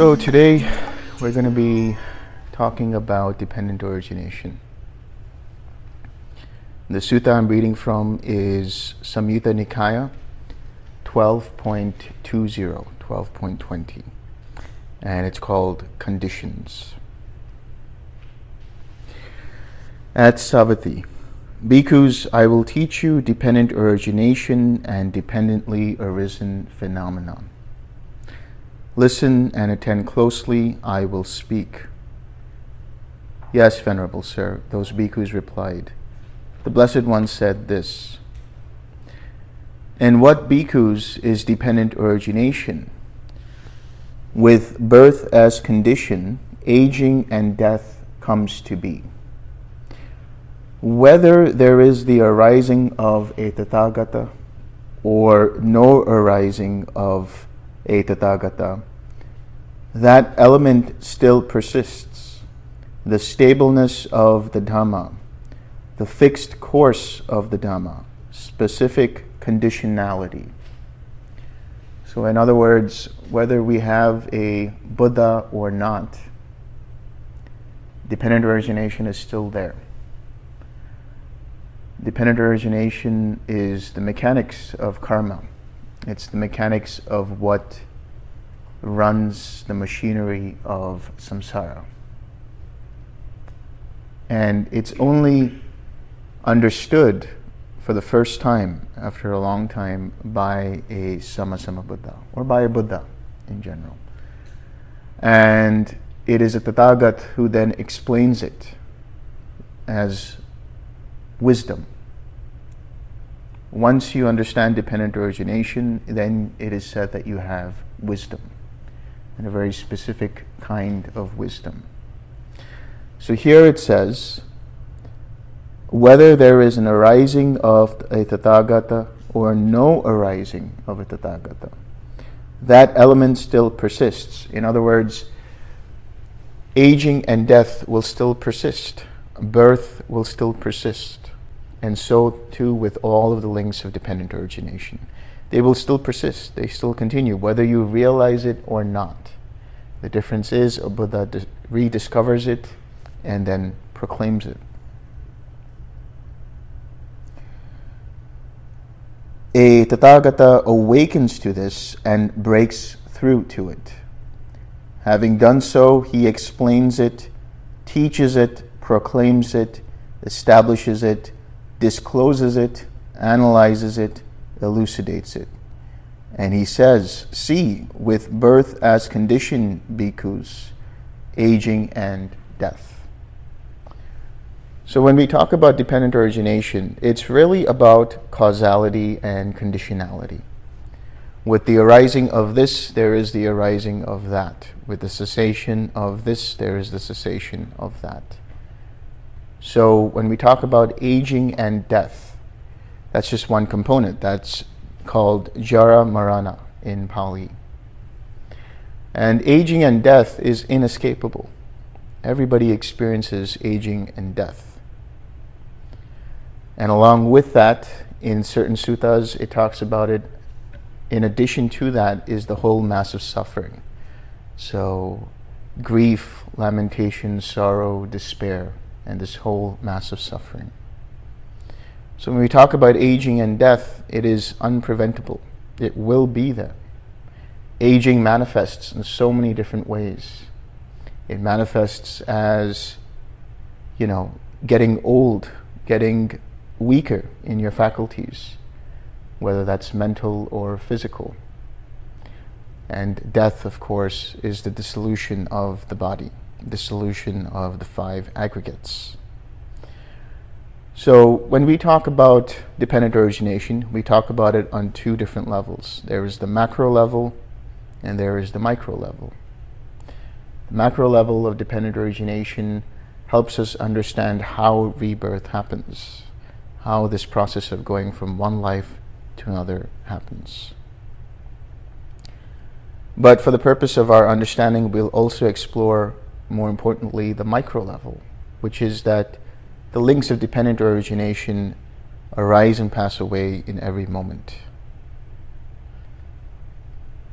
So today we're going to be talking about dependent origination. The sutta I'm reading from is Samyutta Nikaya 12.20, 12.20, and it's called Conditions. At Savatthi, Bhikkhus, I will teach you dependent origination and dependently arisen phenomenon. Listen and attend closely, I will speak. Yes, Venerable Sir, those bhikkhus replied. The Blessed One said this In what bhikkhus is dependent origination? With birth as condition, aging and death comes to be. Whether there is the arising of a Tathagata or no arising of a Tathagata, that element still persists. The stableness of the Dhamma, the fixed course of the Dhamma, specific conditionality. So, in other words, whether we have a Buddha or not, dependent origination is still there. Dependent origination is the mechanics of karma. It's the mechanics of what runs the machinery of samsara. And it's only understood for the first time after a long time by a Samma Sambuddha or by a Buddha in general. And it is a Tathagat who then explains it as wisdom once you understand dependent origination, then it is said that you have wisdom, and a very specific kind of wisdom. So here it says, whether there is an arising of a Tathagata or no arising of a Tathagata, that element still persists. In other words, aging and death will still persist, birth will still persist and so too with all of the links of dependent origination. They will still persist, they still continue, whether you realize it or not. The difference is a Buddha rediscovers it and then proclaims it. A Tathagata awakens to this and breaks through to it. Having done so, he explains it, teaches it, proclaims it, establishes it, discloses it, analyzes it, elucidates it. And he says, See, with birth as condition, bhikkhus, aging and death. So when we talk about dependent origination, it's really about causality and conditionality. With the arising of this, there is the arising of that. With the cessation of this, there is the cessation of that. So when we talk about aging and death, that's just one component. That's called jara marana in Pali. And aging and death is inescapable. Everybody experiences aging and death. And along with that, in certain suttas, it talks about it. In addition to that, is the whole mass of suffering. So, grief, lamentation, sorrow, despair and this whole mass of suffering. So when we talk about aging and death, it is unpreventable. It will be there. Aging manifests in so many different ways. It manifests as, you know, getting old, getting weaker in your faculties, whether that's mental or physical. And death, of course, is the dissolution of the body the solution of the five aggregates. So when we talk about dependent origination, we talk about it on two different levels. There is the macro level and there is the micro level. The macro level of dependent origination helps us understand how rebirth happens, how this process of going from one life to another happens. But for the purpose of our understanding, we'll also explore more importantly, the micro level, which is that the links of dependent origination arise and pass away in every moment.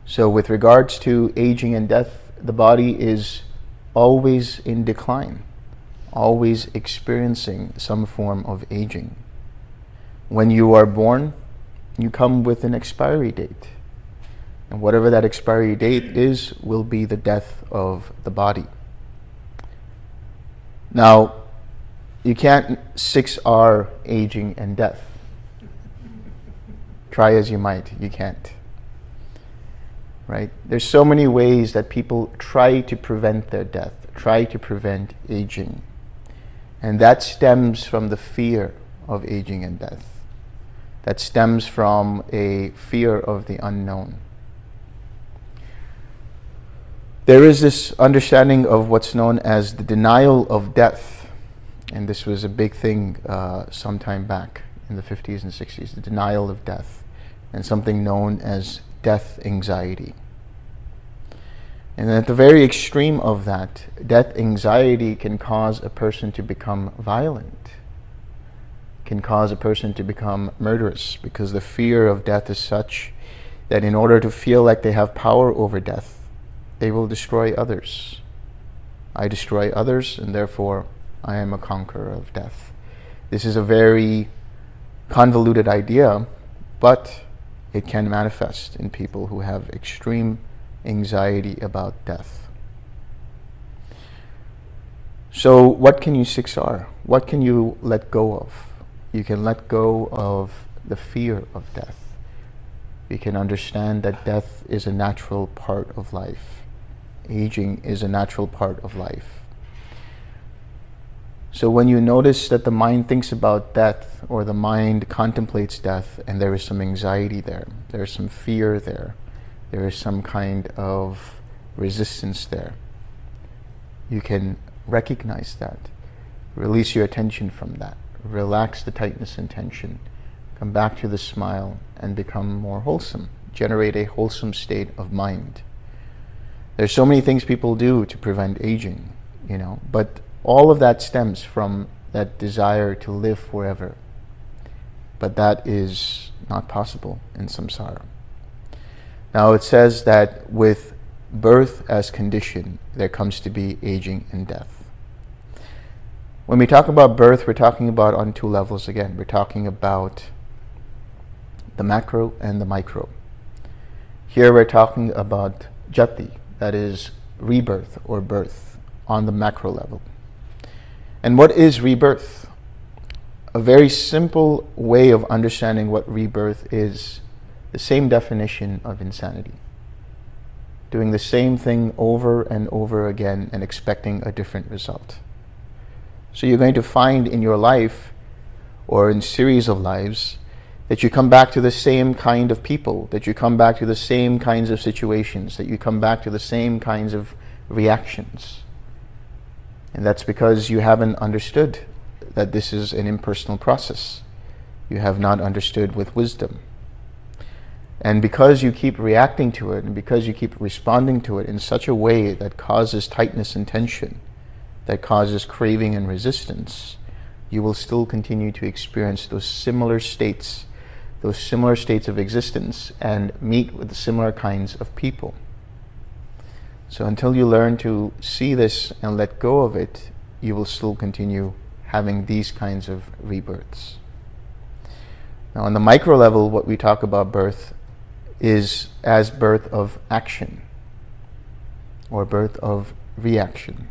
So, with regards to aging and death, the body is always in decline, always experiencing some form of aging. When you are born, you come with an expiry date. And whatever that expiry date is, will be the death of the body. Now, you can't 6R aging and death. Try as you might, you can't. Right? There's so many ways that people try to prevent their death, try to prevent aging. And that stems from the fear of aging and death. That stems from a fear of the unknown. There is this understanding of what's known as the denial of death. And this was a big thing uh, some time back in the 50s and 60s the denial of death, and something known as death anxiety. And at the very extreme of that, death anxiety can cause a person to become violent, can cause a person to become murderous, because the fear of death is such that in order to feel like they have power over death, they will destroy others. I destroy others, and therefore I am a conqueror of death. This is a very convoluted idea, but it can manifest in people who have extreme anxiety about death. So, what can you 6R? What can you let go of? You can let go of the fear of death. You can understand that death is a natural part of life aging is a natural part of life. So when you notice that the mind thinks about death or the mind contemplates death and there is some anxiety there, there is some fear there, there is some kind of resistance there, you can recognize that. Release your attention from that. Relax the tightness and tension. Come back to the smile and become more wholesome. Generate a wholesome state of mind. There's so many things people do to prevent aging, you know, but all of that stems from that desire to live forever. But that is not possible in samsara. Now it says that with birth as condition, there comes to be aging and death. When we talk about birth, we're talking about on two levels again. We're talking about the macro and the micro. Here we're talking about jati, that is rebirth or birth on the macro level. And what is rebirth? A very simple way of understanding what rebirth is the same definition of insanity. Doing the same thing over and over again and expecting a different result. So you're going to find in your life or in series of lives that you come back to the same kind of people, that you come back to the same kinds of situations, that you come back to the same kinds of reactions. And that's because you haven't understood that this is an impersonal process. You have not understood with wisdom. And because you keep reacting to it, and because you keep responding to it in such a way that causes tightness and tension, that causes craving and resistance, you will still continue to experience those similar states those similar states of existence and meet with similar kinds of people. So until you learn to see this and let go of it, you will still continue having these kinds of rebirths. Now, on the micro level, what we talk about birth is as birth of action or birth of reaction.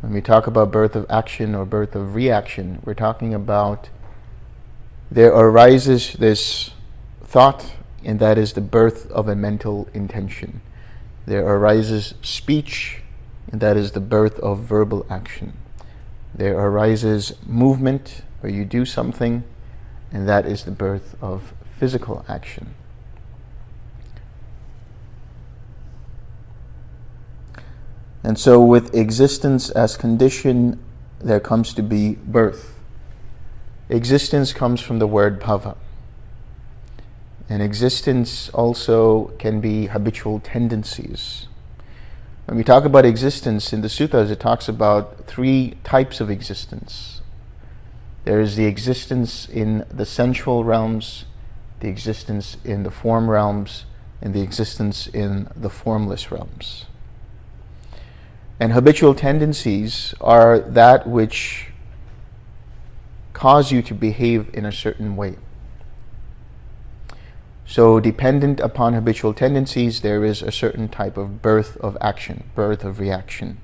When we talk about birth of action or birth of reaction, we're talking about there arises this thought, and that is the birth of a mental intention. There arises speech, and that is the birth of verbal action. There arises movement, where you do something, and that is the birth of physical action. And so, with existence as condition, there comes to be birth. Existence comes from the word bhava. And existence also can be habitual tendencies. When we talk about existence in the sutras, it talks about three types of existence. There is the existence in the sensual realms, the existence in the form realms, and the existence in the formless realms. And habitual tendencies are that which cause you to behave in a certain way. So, dependent upon habitual tendencies, there is a certain type of birth of action, birth of reaction.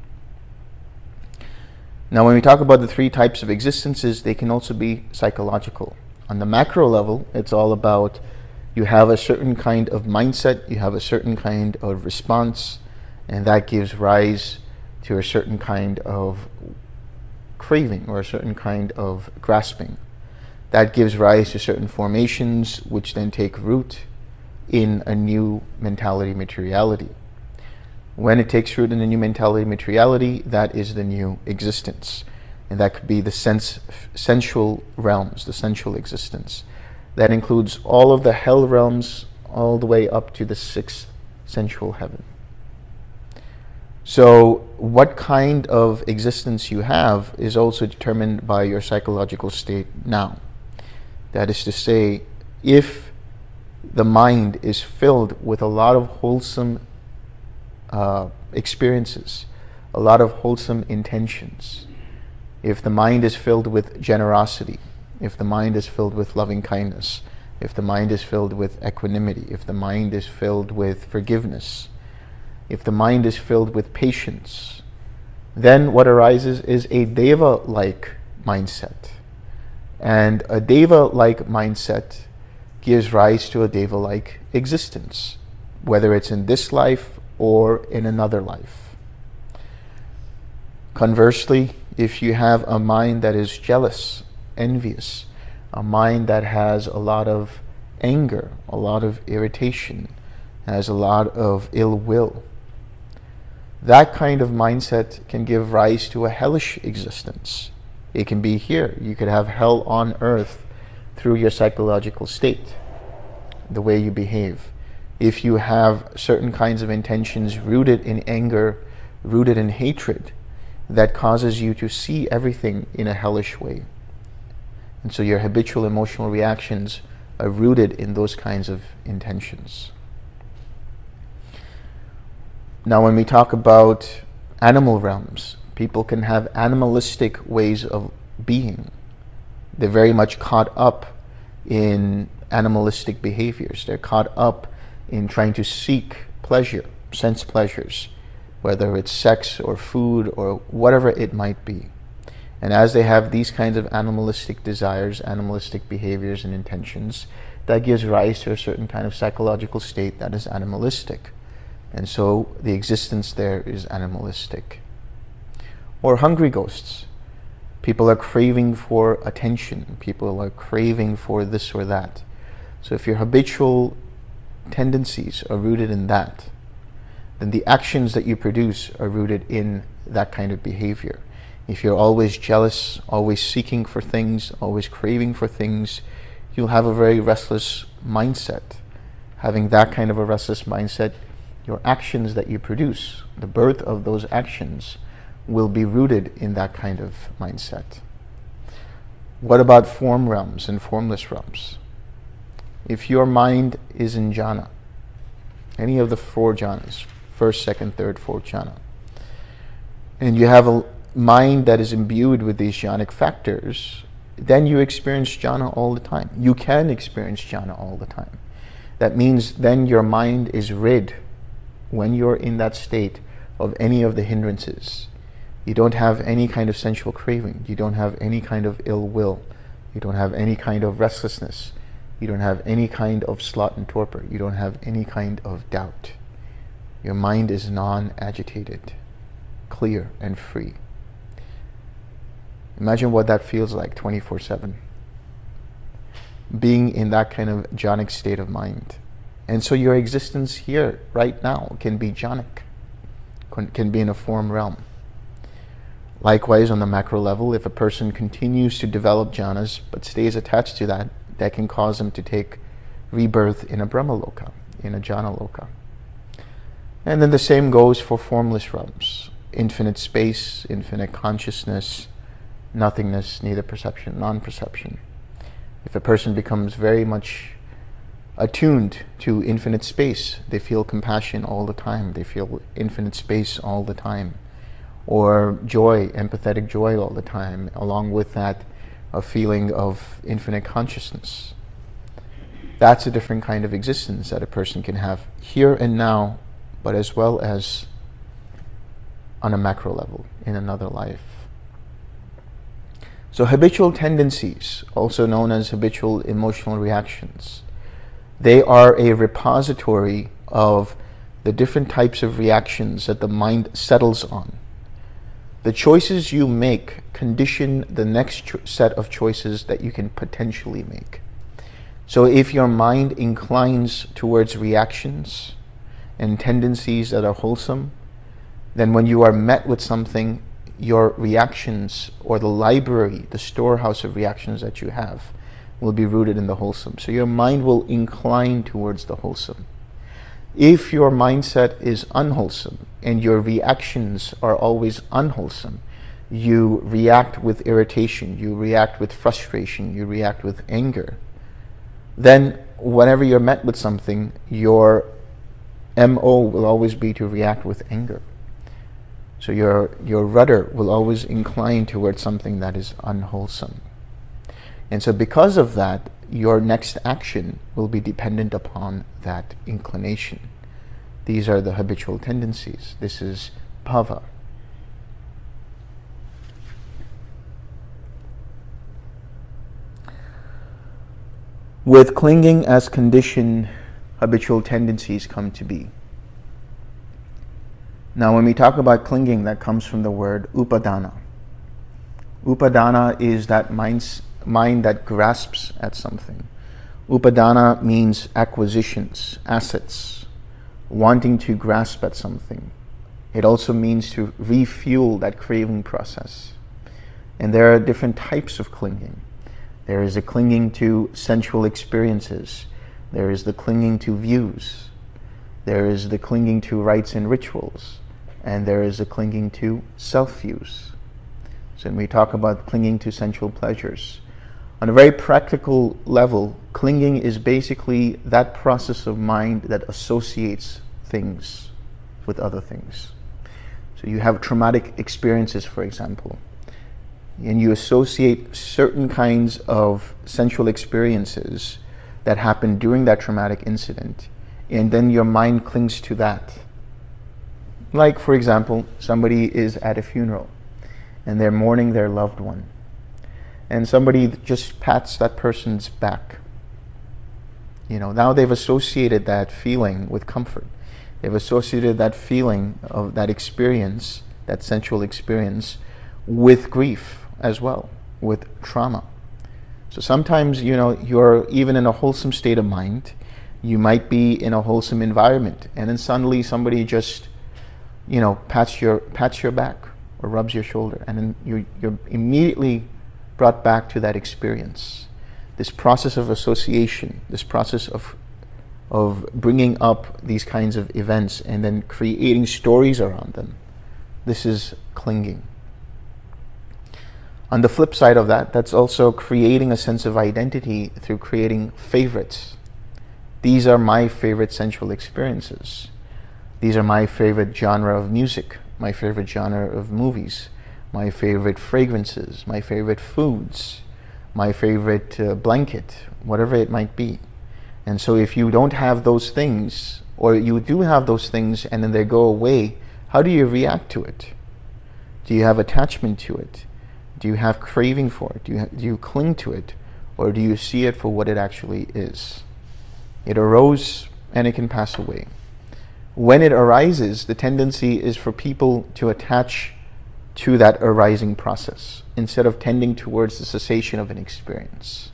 Now, when we talk about the three types of existences, they can also be psychological. On the macro level, it's all about you have a certain kind of mindset, you have a certain kind of response, and that gives rise to a certain kind of craving or a certain kind of grasping. That gives rise to certain formations which then take root in a new mentality materiality. When it takes root in a new mentality materiality, that is the new existence. And that could be the sense, sensual realms, the sensual existence. That includes all of the hell realms, all the way up to the sixth sensual heaven. So, what kind of existence you have is also determined by your psychological state now. That is to say, if the mind is filled with a lot of wholesome uh, experiences, a lot of wholesome intentions, if the mind is filled with generosity, if the mind is filled with loving kindness, if the mind is filled with equanimity, if the mind is filled with forgiveness, if the mind is filled with patience, then what arises is a deva like mindset. And a deva like mindset gives rise to a deva like existence, whether it's in this life or in another life. Conversely, if you have a mind that is jealous, envious, a mind that has a lot of anger, a lot of irritation, has a lot of ill will, that kind of mindset can give rise to a hellish existence. It can be here. You could have hell on earth through your psychological state, the way you behave. If you have certain kinds of intentions rooted in anger, rooted in hatred, that causes you to see everything in a hellish way. And so your habitual emotional reactions are rooted in those kinds of intentions. Now, when we talk about animal realms, people can have animalistic ways of being. They're very much caught up in animalistic behaviors. They're caught up in trying to seek pleasure, sense pleasures, whether it's sex or food or whatever it might be. And as they have these kinds of animalistic desires, animalistic behaviors, and intentions, that gives rise to a certain kind of psychological state that is animalistic. And so the existence there is animalistic. Or hungry ghosts. People are craving for attention. People are craving for this or that. So if your habitual tendencies are rooted in that, then the actions that you produce are rooted in that kind of behavior. If you're always jealous, always seeking for things, always craving for things, you'll have a very restless mindset. Having that kind of a restless mindset, your actions that you produce, the birth of those actions, will be rooted in that kind of mindset. What about form realms and formless realms? If your mind is in jhana, any of the four jhanas, first, second, third, fourth jhana, and you have a mind that is imbued with these jhanic factors, then you experience jhana all the time. You can experience jhana all the time. That means then your mind is rid when you're in that state of any of the hindrances. You don't have any kind of sensual craving. You don't have any kind of ill will. You don't have any kind of restlessness. You don't have any kind of sloth and torpor. You don't have any kind of doubt. Your mind is non agitated, clear, and free. Imagine what that feels like 24 7. Being in that kind of jhanic state of mind. And so your existence here, right now, can be jhanic, can be in a form realm. Likewise, on the macro level, if a person continues to develop jhanas but stays attached to that, that can cause them to take rebirth in a Brahmaloka, in a jhana loka. And then the same goes for formless realms infinite space, infinite consciousness, nothingness, neither perception, non perception. If a person becomes very much attuned to infinite space. They feel compassion all the time. They feel infinite space all the time. Or joy, empathetic joy all the time, along with that, a feeling of infinite consciousness. That's a different kind of existence that a person can have here and now, but as well as on a macro level in another life. So, habitual tendencies, also known as habitual emotional reactions, they are a repository of the different types of reactions that the mind settles on. The choices you make condition the next cho- set of choices that you can potentially make. So if your mind inclines towards reactions and tendencies that are wholesome, then when you are met with something, your reactions or the library, the storehouse of reactions that you have, will be rooted in the wholesome. So your mind will incline towards the wholesome. If your mindset is unwholesome and your reactions are always unwholesome, you react with irritation, you react with frustration, you react with anger, then whenever you're met with something, your MO will always be to react with anger. So your, your rudder will always incline towards something that is unwholesome. And so, because of that, your next action will be dependent upon that inclination. These are the habitual tendencies. This is bhava. With clinging as condition, habitual tendencies come to be. Now, when we talk about clinging, that comes from the word upadana. Upadana is that mind's mind that grasps at something. Upadana means acquisitions, assets, wanting to grasp at something. It also means to refuel that craving process. And there are different types of clinging. There is a clinging to sensual experiences. There is the clinging to views. There is the clinging to rites and rituals. And there is the clinging to self views. So when we talk about clinging to sensual pleasures, on a very practical level, clinging is basically that process of mind that associates things with other things. So you have traumatic experiences, for example, and you associate certain kinds of sensual experiences that happened during that traumatic incident, and then your mind clings to that. Like, for example, somebody is at a funeral and they're mourning their loved one and somebody just pats that person's back. You know, now they've associated that feeling with comfort. They've associated that feeling of that experience, that sensual experience, with grief as well, with trauma. So sometimes, you know, you're even in a wholesome state of mind. You might be in a wholesome environment, and then suddenly somebody just, you know, pats your pats your back or rubs your shoulder, and then you you're immediately brought back to that experience. This process of association, this process of, of bringing up these kinds of events and then creating stories around them, this is clinging. On the flip side of that, that's also creating a sense of identity through creating favorites. These are my favorite sensual experiences. These are my favorite genre of music, my favorite genre of movies my favorite fragrances, my favorite foods, my favorite uh, blanket, whatever it might be. And so if you don't have those things, or you do have those things and then they go away, how do you react to it? Do you have attachment to it? Do you have craving for it? Do you, do you cling to it? Or do you see it for what it actually is? It arose and it can pass away. When it arises, the tendency is for people to attach to that arising process instead of tending towards the cessation of an experience.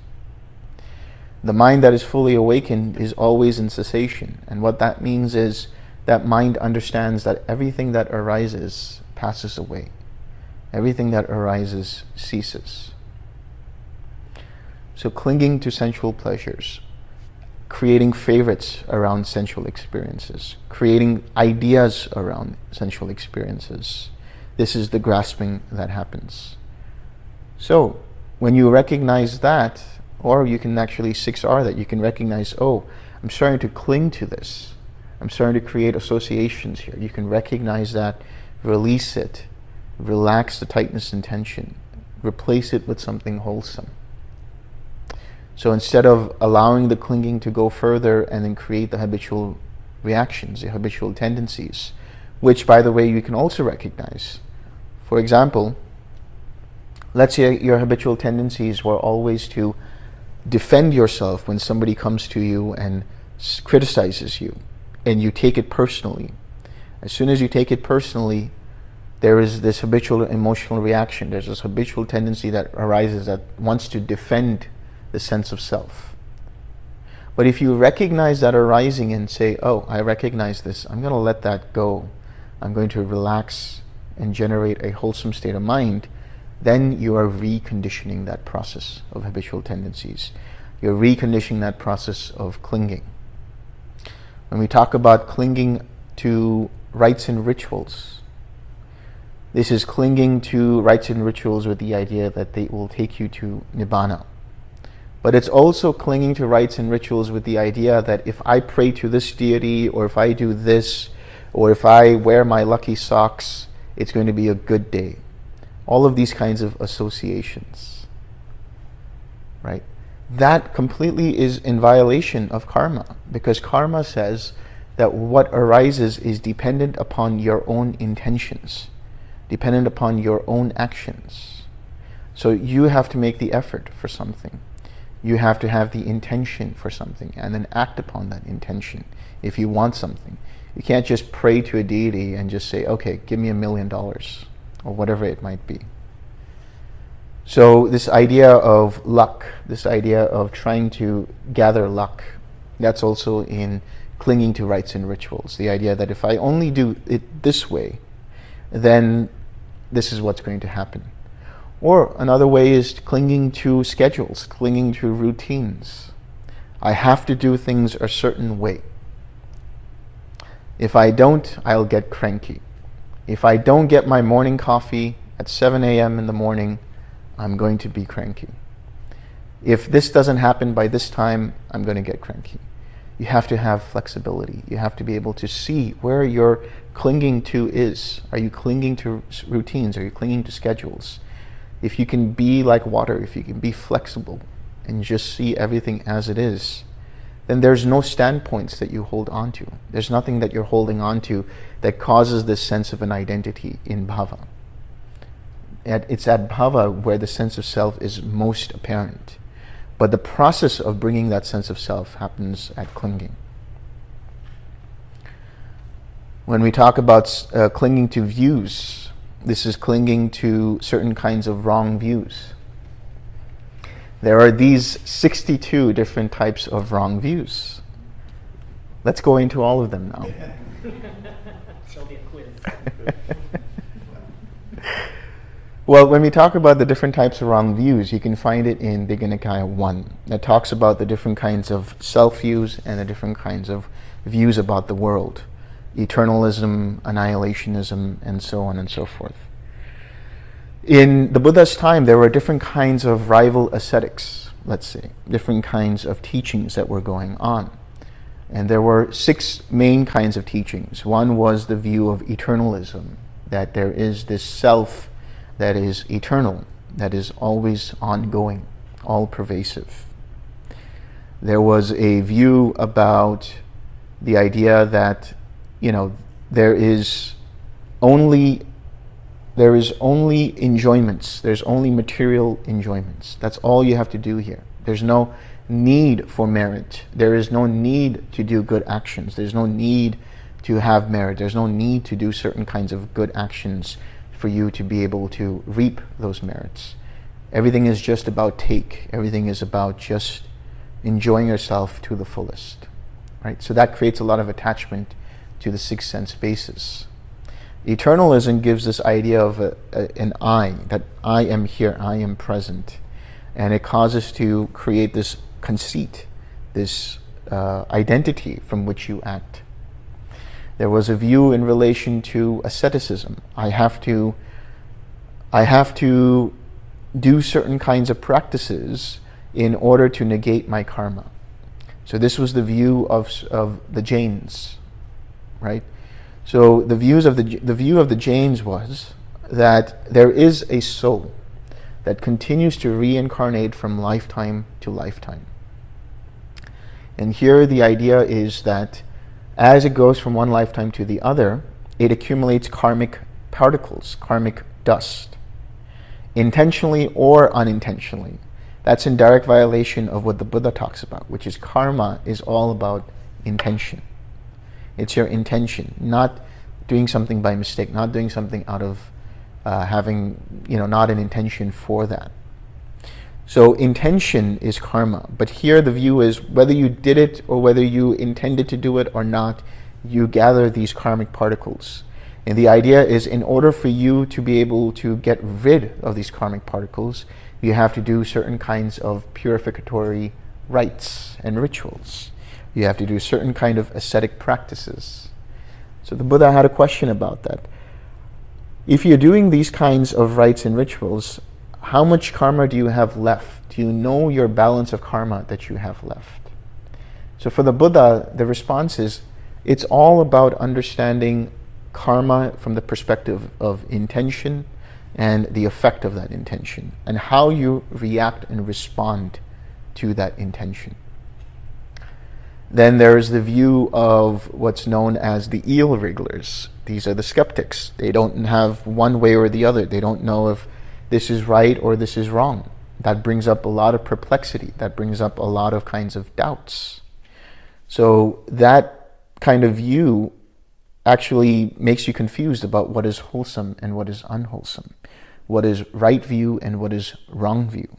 The mind that is fully awakened is always in cessation. And what that means is that mind understands that everything that arises passes away, everything that arises ceases. So, clinging to sensual pleasures, creating favorites around sensual experiences, creating ideas around sensual experiences this is the grasping that happens. So, when you recognize that, or you can actually 6R that, you can recognize, oh, I'm starting to cling to this. I'm starting to create associations here. You can recognize that, release it, Relax the tightness and tension. Replace it with something wholesome. So instead of allowing the clinging to go further and then create the habitual reactions, the habitual tendencies, which, by the way, you can also recognize. For example, let's say your habitual tendencies were always to defend yourself when somebody comes to you and criticizes you, and you take it personally. As soon as you take it personally, there is this habitual emotional reaction. There's this habitual tendency that arises that wants to defend the sense of self. But if you recognize that arising and say, oh, I recognize this, I'm going to let that go, I'm going to relax and generate a wholesome state of mind, then you are reconditioning that process of habitual tendencies. You're reconditioning that process of clinging. When we talk about clinging to rites and rituals, this is clinging to rites and rituals with the idea that they will take you to Nibbana. But it's also clinging to rites and rituals with the idea that if I pray to this deity, or if I do this, or if I wear my lucky socks, it's going to be a good day. All of these kinds of associations. Right? That completely is in violation of karma because karma says that what arises is dependent upon your own intentions, dependent upon your own actions. So you have to make the effort for something you have to have the intention for something and then act upon that intention if you want something. You can't just pray to a deity and just say, okay, give me a million dollars or whatever it might be. So, this idea of luck, this idea of trying to gather luck, that's also in clinging to rites and rituals. The idea that if I only do it this way, then this is what's going to happen. Or another way is clinging to schedules, clinging to routines. I have to do things a certain way. If I don't, I'll get cranky. If I don't get my morning coffee at 7 a.m. in the morning, I'm going to be cranky. If this doesn't happen by this time, I'm going to get cranky. You have to have flexibility. You have to be able to see where your clinging to is. Are you clinging to routines? Are you clinging to schedules? if you can be like water, if you can be flexible and just see everything as it is, then there's no standpoints that you hold on to. There's nothing that you're holding on to that causes this sense of an identity in bhava. It's at bhava where the sense of self is most apparent. But the process of bringing that sense of self happens at clinging. When we talk about uh, clinging to views, this is clinging to certain kinds of wrong views. There are these 62 different types of wrong views. Let's go into all of them now. be a quiz. well, when we talk about the different types of wrong views, you can find it in Digha Nikaya 1 that talks about the different kinds of self views and the different kinds of views about the world eternalism, annihilationism, and so on and so forth. In the Buddha's time, there were different kinds of rival ascetics, let's say, different kinds of teachings that were going on. And there were six main kinds of teachings. One was the view of eternalism, that there is this self that is eternal, that is always ongoing, all pervasive. There was a view about the idea that you know, there is only there is only enjoyments. There's only material enjoyments. That's all you have to do here. There's no need for merit. There is no need to do good actions. There's no need to have merit. There's no need to do certain kinds of good actions for you to be able to reap those merits. Everything is just about take. Everything is about just enjoying yourself to the fullest. Right? So that creates a lot of attachment to the sixth sense basis. Eternalism gives this idea of a, a, an I, that I am here, I am present. And it causes to create this conceit, this uh, identity from which you act. There was a view in relation to asceticism. I have to, I have to do certain kinds of practices in order to negate my karma. So this was the view of, of the Jains right? So the views of the the view of the Jains was that there is a soul that continues to reincarnate from lifetime to lifetime. And here the idea is that as it goes from one lifetime to the other, it accumulates karmic particles, karmic dust, intentionally or unintentionally. That's in direct violation of what the Buddha talks about, which is karma is all about intention. It's your intention, not doing something by mistake, not doing something out of uh, having, you know, not an intention for that. So intention is karma. But here the view is whether you did it or whether you intended to do it or not, you gather these karmic particles. And the idea is in order for you to be able to get rid of these karmic particles, you have to do certain kinds of purificatory rites and rituals. You have to do certain kind of ascetic practices. So the Buddha had a question about that. If you're doing these kinds of rites and rituals, how much karma do you have left? Do you know your balance of karma that you have left? So for the Buddha, the response is it's all about understanding karma from the perspective of intention and the effect of that intention and how you react and respond to that intention. Then there's the view of what's known as the eel wrigglers. These are the skeptics. They don't have one way or the other. They don't know if this is right or this is wrong. That brings up a lot of perplexity. That brings up a lot of kinds of doubts. So that kind of view actually makes you confused about what is wholesome and what is unwholesome, what is right view and what is wrong view.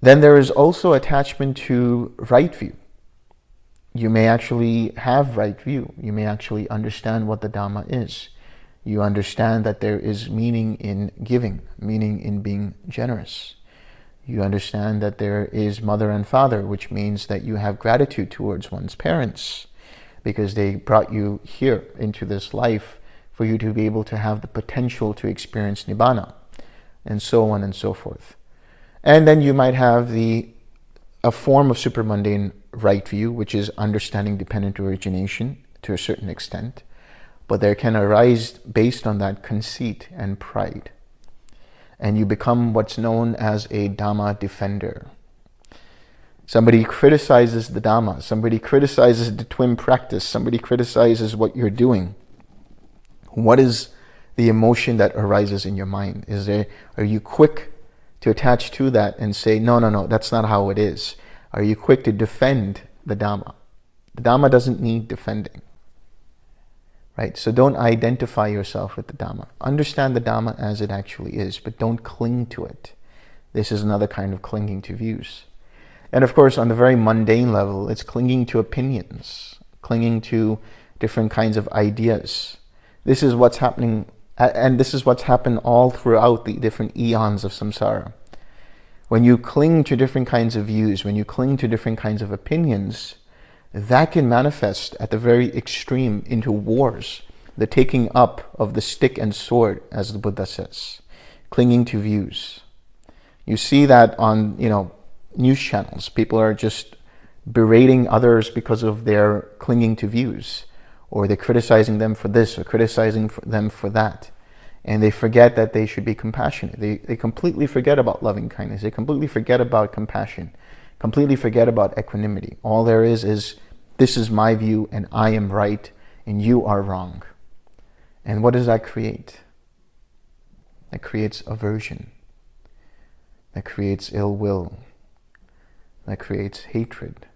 Then there is also attachment to right view. You may actually have right view. You may actually understand what the Dhamma is. You understand that there is meaning in giving, meaning in being generous. You understand that there is mother and father, which means that you have gratitude towards one's parents because they brought you here into this life for you to be able to have the potential to experience nibbana, and so on and so forth. And then you might have the a form of supermundane right view, which is understanding dependent origination to a certain extent, but there can arise based on that conceit and pride. And you become what's known as a Dhamma defender. Somebody criticizes the Dhamma, somebody criticizes the TWIM practice, somebody criticizes what you're doing. What is the emotion that arises in your mind? Is there are you quick to attach to that and say, no, no, no, that's not how it is? Are you quick to defend the Dhamma? The Dhamma doesn't need defending. Right? So don't identify yourself with the Dhamma. Understand the Dhamma as it actually is, but don't cling to it. This is another kind of clinging to views. And of course, on the very mundane level, it's clinging to opinions, clinging to different kinds of ideas. This is what's happening and this is what's happened all throughout the different eons of samsara. When you cling to different kinds of views, when you cling to different kinds of opinions, that can manifest at the very extreme into wars, the taking up of the stick and sword, as the Buddha says, clinging to views. You see that on, you know, news channels. People are just berating others because of their clinging to views or they're criticizing them for this or criticizing them for that. And they forget that they should be compassionate. They, they completely forget about loving kindness. They completely forget about compassion, completely forget about equanimity. All there is is this is my view and I am right and you are wrong. And what does that create? That creates aversion. That creates ill will. That creates hatred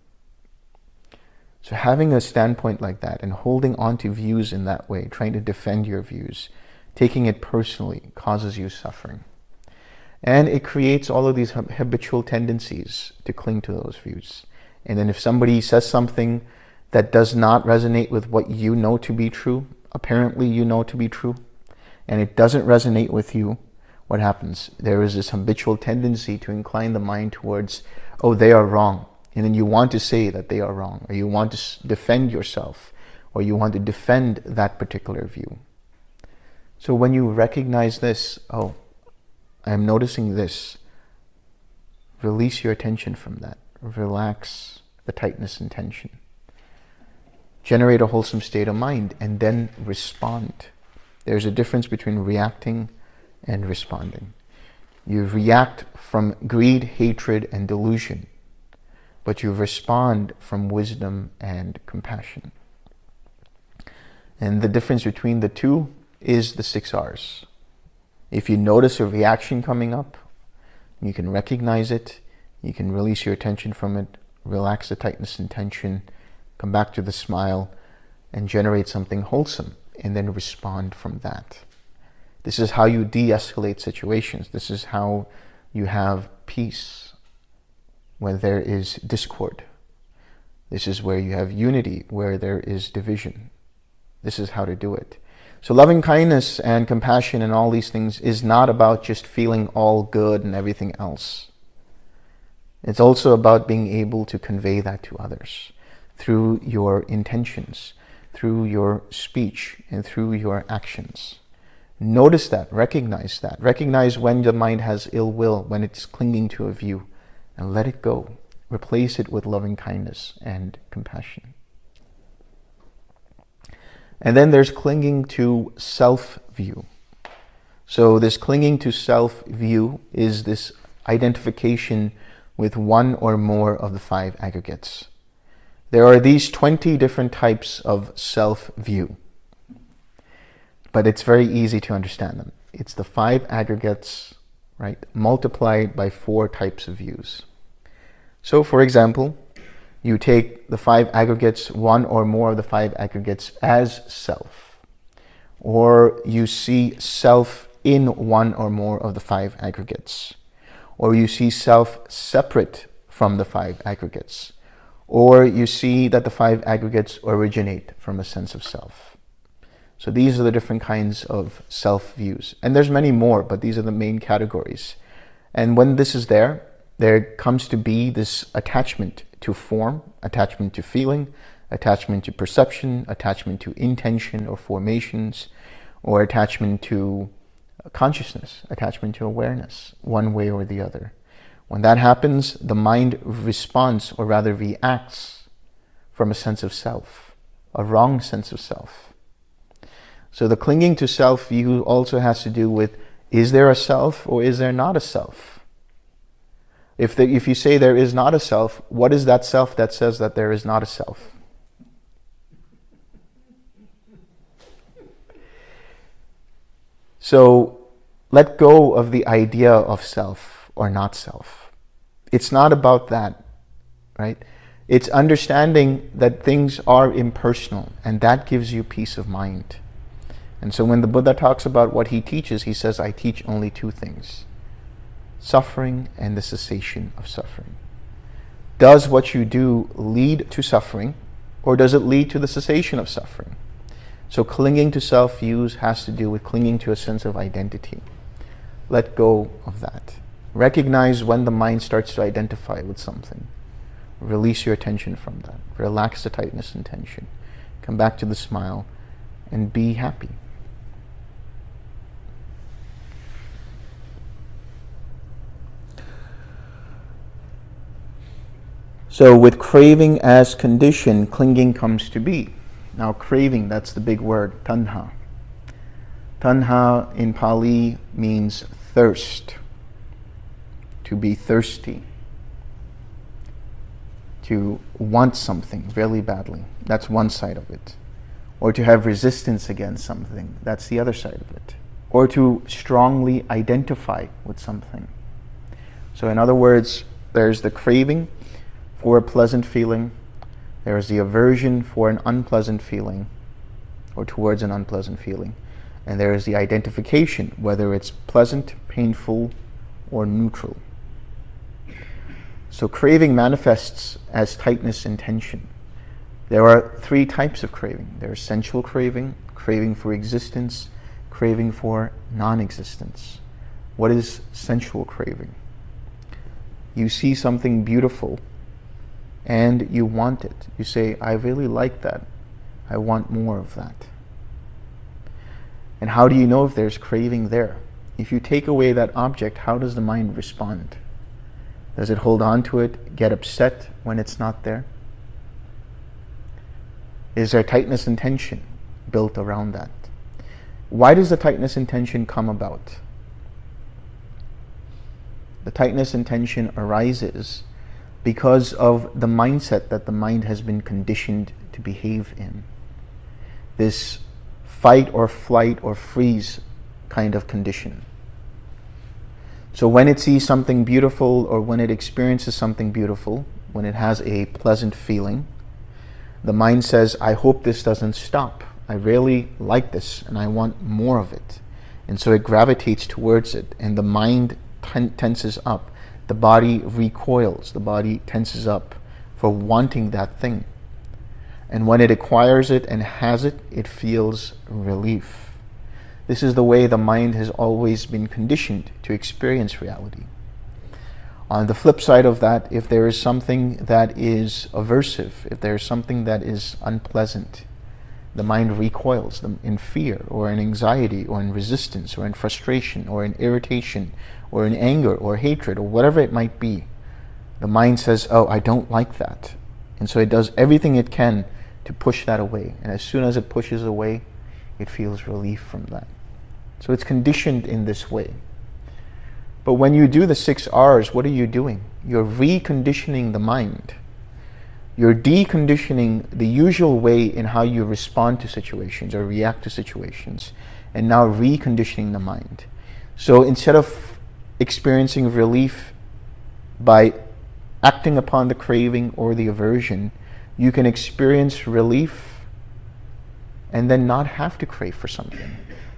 so having a standpoint like that and holding on to views in that way, trying to defend your views, taking it personally causes you suffering. And it creates all of these habitual tendencies to cling to those views. And then if somebody says something that does not resonate with what you know to be true, apparently you know to be true, and it doesn't resonate with you, what happens? There is this habitual tendency to incline the mind towards, oh, they are wrong and then you want to say that they are wrong, or you want to defend yourself, or you want to defend that particular view. So when you recognize this, oh, I am noticing this, release your attention from that. Relax the tightness and tension. Generate a wholesome state of mind and then respond. There's a difference between reacting and responding. You react from greed, hatred, and delusion, but you respond from wisdom and compassion. And the difference between the two is the six R's. If you notice a reaction coming up, you can recognize it, you can release your attention from it, relax the tightness and tension, come back to the smile, and generate something wholesome, and then respond from that. This is how you de escalate situations. This is how you have peace when there is discord. This is where you have unity where there is division. This is how to do it. So, loving kindness and compassion and all these things is not about just feeling all good and everything else. It's also about being able to convey that to others through your intentions, through your speech, and through your actions. Notice that, recognize that. Recognize when the mind has ill will, when it's clinging to a view, and let it go. Replace it with loving kindness and compassion. And then there's clinging to self view. So, this clinging to self view is this identification with one or more of the five aggregates. There are these 20 different types of self view, but it's very easy to understand them. It's the five aggregates, right, multiplied by four types of views. So, for example, you take the five aggregates, one or more of the five aggregates, as self, or you see self in one or more of the five aggregates, or you see self separate from the five aggregates, or you see that the five aggregates originate from a sense of self. So these are the different kinds of self views. And there's many more, but these are the main categories. And when this is there, there comes to be this attachment to form, attachment to feeling, attachment to perception, attachment to intention or formations, or attachment to consciousness, attachment to awareness, one way or the other. When that happens, the mind responds, or rather reacts, from a sense of self, a wrong sense of self. So the clinging to self view also has to do with is there a self or is there not a self? If, the, if you say there is not a self, what is that self that says that there is not a self? So let go of the idea of self or not self. It's not about that, right? It's understanding that things are impersonal and that gives you peace of mind. And so when the Buddha talks about what he teaches, he says, I teach only two things suffering and the cessation of suffering. Does what you do lead to suffering, or does it lead to the cessation of suffering? So, clinging to self views has to do with clinging to a sense of identity. Let go of that. Recognize when the mind starts to identify with something. Release your attention from that. Relax the tightness and tension. Come back to the smile and be happy. So, with craving as condition, clinging comes to be. Now, craving, that's the big word, tanha. Tanha in Pali means thirst, to be thirsty, to want something really badly. That's one side of it. Or to have resistance against something. That's the other side of it. Or to strongly identify with something. So, in other words, there's the craving for a pleasant feeling, there is the aversion for an unpleasant feeling or towards an unpleasant feeling. And there is the identification, whether it's pleasant, painful, or neutral. So craving manifests as tightness and tension. There are three types of craving there's sensual craving, craving for existence, craving for non existence. What is sensual craving? You see something beautiful and you want it. You say, I really like that. I want more of that. And how do you know if there's craving there? If you take away that object, how does the mind respond? Does it hold on to it, get upset when it's not there? Is there tightness and tension built around that? Why does the tightness and tension come about? The tightness and tension arises because of the mindset that the mind has been conditioned to behave in. This fight or flight or freeze kind of condition. So when it sees something beautiful or when it experiences something beautiful, when it has a pleasant feeling, the mind says, I hope this doesn't stop. I really like this and I want more of it. And so it gravitates towards it, and the mind ten- tenses up. The body recoils, the body tenses up for wanting that thing. And when it acquires it and has it, it feels relief. This is the way the mind has always been conditioned to experience reality. On the flip side of that, if there is something that is aversive, if there is something that is unpleasant, the mind recoils in fear or in anxiety or in resistance or in frustration or in irritation or in anger or hatred or whatever it might be. The mind says, Oh, I don't like that. And so it does everything it can to push that away. And as soon as it pushes away, it feels relief from that. So it's conditioned in this way. But when you do the six R's, what are you doing? You're reconditioning the mind you're deconditioning the usual way in how you respond to situations or react to situations and now reconditioning the mind. So instead of experiencing relief by acting upon the craving or the aversion, you can experience relief and then not have to crave for something,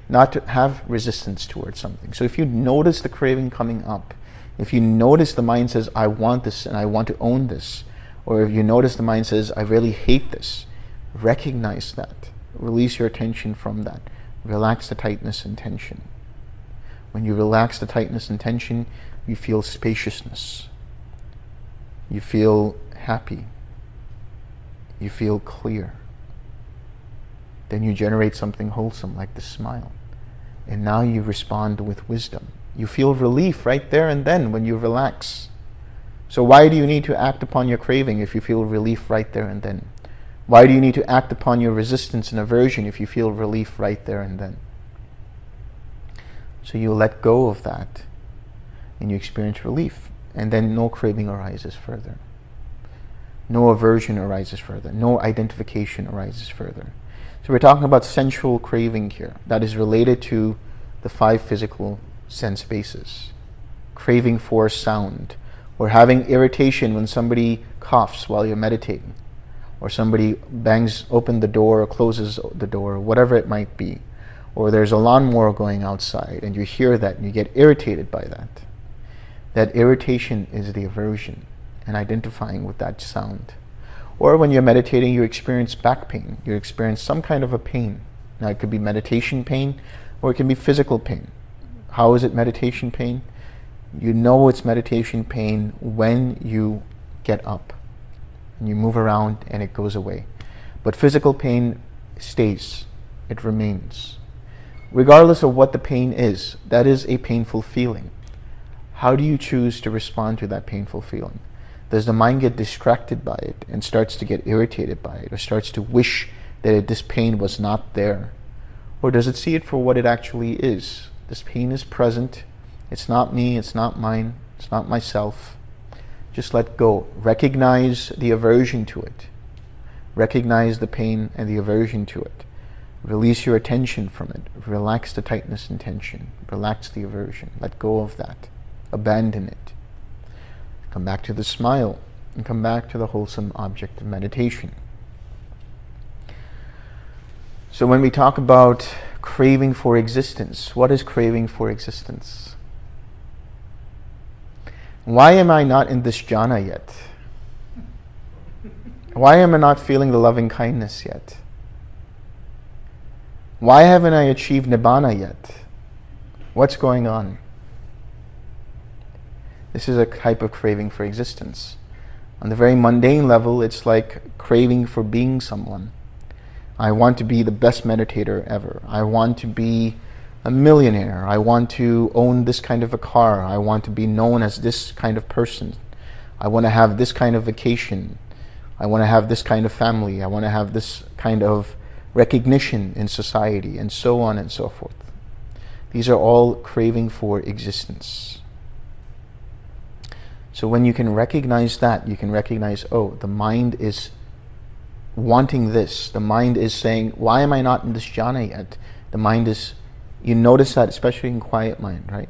not to have resistance towards something. So if you notice the craving coming up, if you notice the mind says, I want this and I want to own this, or if you notice the mind says, I really hate this, recognize that. Release your attention from that. Relax the tightness and tension. When you relax the tightness and tension, you feel spaciousness. You feel happy. You feel clear. Then you generate something wholesome like the smile. And now you respond with wisdom. You feel relief right there and then when you relax. So why do you need to act upon your craving if you feel relief right there and then? Why do you need to act upon your resistance and aversion if you feel relief right there and then? So you let go of that and you experience relief. And then no craving arises further. No aversion arises further. No identification arises further. So we're talking about sensual craving here that is related to the five physical sense bases. Craving for sound, or having irritation when somebody coughs while you're meditating, or somebody bangs open the door or closes the door, whatever it might be, or there's a lawnmower going outside and you hear that and you get irritated by that. That irritation is the aversion and identifying with that sound. Or when you're meditating, you experience back pain, you experience some kind of a pain. Now, it could be meditation pain or it can be physical pain. How is it meditation pain? You know it's meditation pain when you get up and you move around and it goes away. But physical pain stays, it remains. Regardless of what the pain is, that is a painful feeling. How do you choose to respond to that painful feeling? Does the mind get distracted by it and starts to get irritated by it or starts to wish that this pain was not there? Or does it see it for what it actually is? This pain is present it's not me, it's not mine, it's not myself. Just let go. Recognize the aversion to it. Recognize the pain and the aversion to it. Release your attention from it. Relax the tightness and tension. Relax the aversion. Let go of that. Abandon it. Come back to the smile and come back to the wholesome object of meditation. So, when we talk about craving for existence, what is craving for existence? Why am I not in this jhana yet? Why am I not feeling the loving kindness yet? Why haven't I achieved nibbana yet? What's going on? This is a type of craving for existence. On the very mundane level, it's like craving for being someone. I want to be the best meditator ever. I want to be a millionaire. I want to own this kind of a car. I want to be known as this kind of person. I want to have this kind of vacation. I want to have this kind of family. I want to have this kind of recognition in society, and so on and so forth. These are all craving for existence. So when you can recognize that, you can recognize, oh, the mind is wanting this. The mind is saying, why am I not in this jhana yet? The mind is, you notice that especially in quiet mind, right?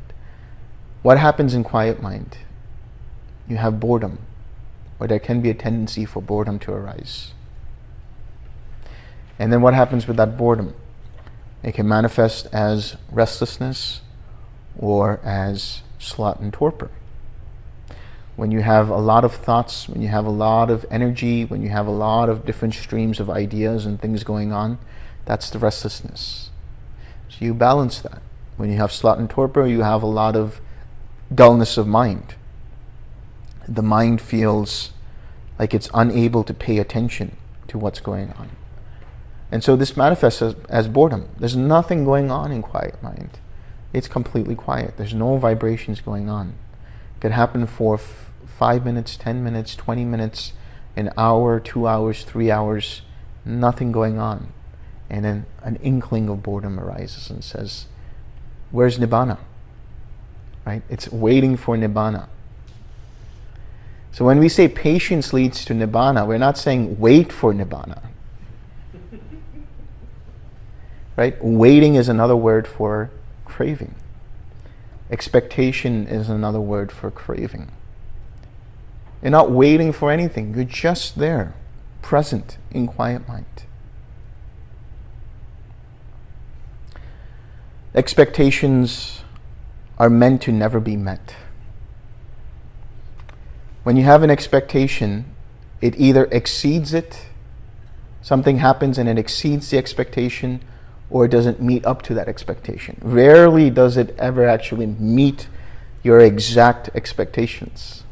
What happens in quiet mind? You have boredom, or there can be a tendency for boredom to arise. And then what happens with that boredom? It can manifest as restlessness or as sloth and torpor when you have a lot of thoughts, when you have a lot of energy, when you have a lot of different streams of ideas and things going on, that's the restlessness. So you balance that. When you have sloth and torpor, you have a lot of dullness of mind. The mind feels like it's unable to pay attention to what's going on. And so this manifests as, as boredom. There's nothing going on in quiet mind. It's completely quiet. There's no vibrations going on It could happen for f- five minutes, 10 minutes, 20 minutes, an hour, two hours, three hours, nothing going on. And then an inkling of boredom arises and says, Where's Nibbana? Right? It's waiting for Nibbana. So when we say patience leads to Nibbana, we're not saying wait for Nibbana. Right? Waiting is another word for craving. Expectation is another word for craving. You're not waiting for anything, you're just there, present in quiet mind. Expectations are meant to never be met. When you have an expectation, it either exceeds it, something happens and it exceeds the expectation, or it doesn't meet up to that expectation. Rarely does it ever actually meet your exact expectations.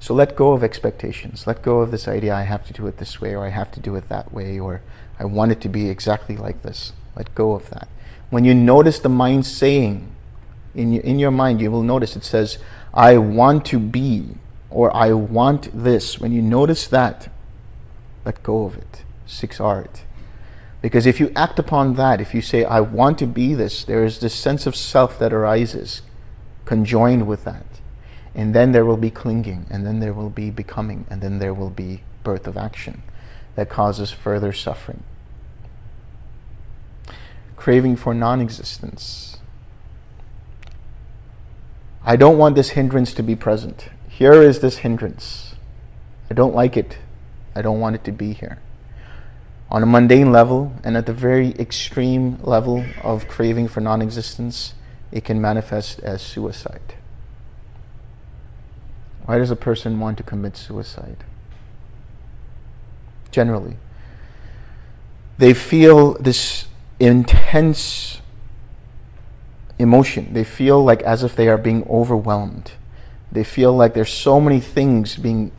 So let go of expectations. Let go of this idea I have to do it this way or I have to do it that way or I want it to be exactly like this. Let go of that. When you notice the mind saying, in your, in your mind, you will notice it says, I want to be or I want this. When you notice that, let go of it. Six R's. Because if you act upon that, if you say, I want to be this, there is this sense of self that arises conjoined with that. And then there will be clinging, and then there will be becoming, and then there will be birth of action that causes further suffering. Craving for non existence. I don't want this hindrance to be present. Here is this hindrance. I don't like it. I don't want it to be here on a mundane level and at the very extreme level of craving for non existence, it can manifest as suicide. Why does a person want to commit suicide? Generally, they feel this intense emotion. They feel like as if they are being overwhelmed. They feel like there's so many things being,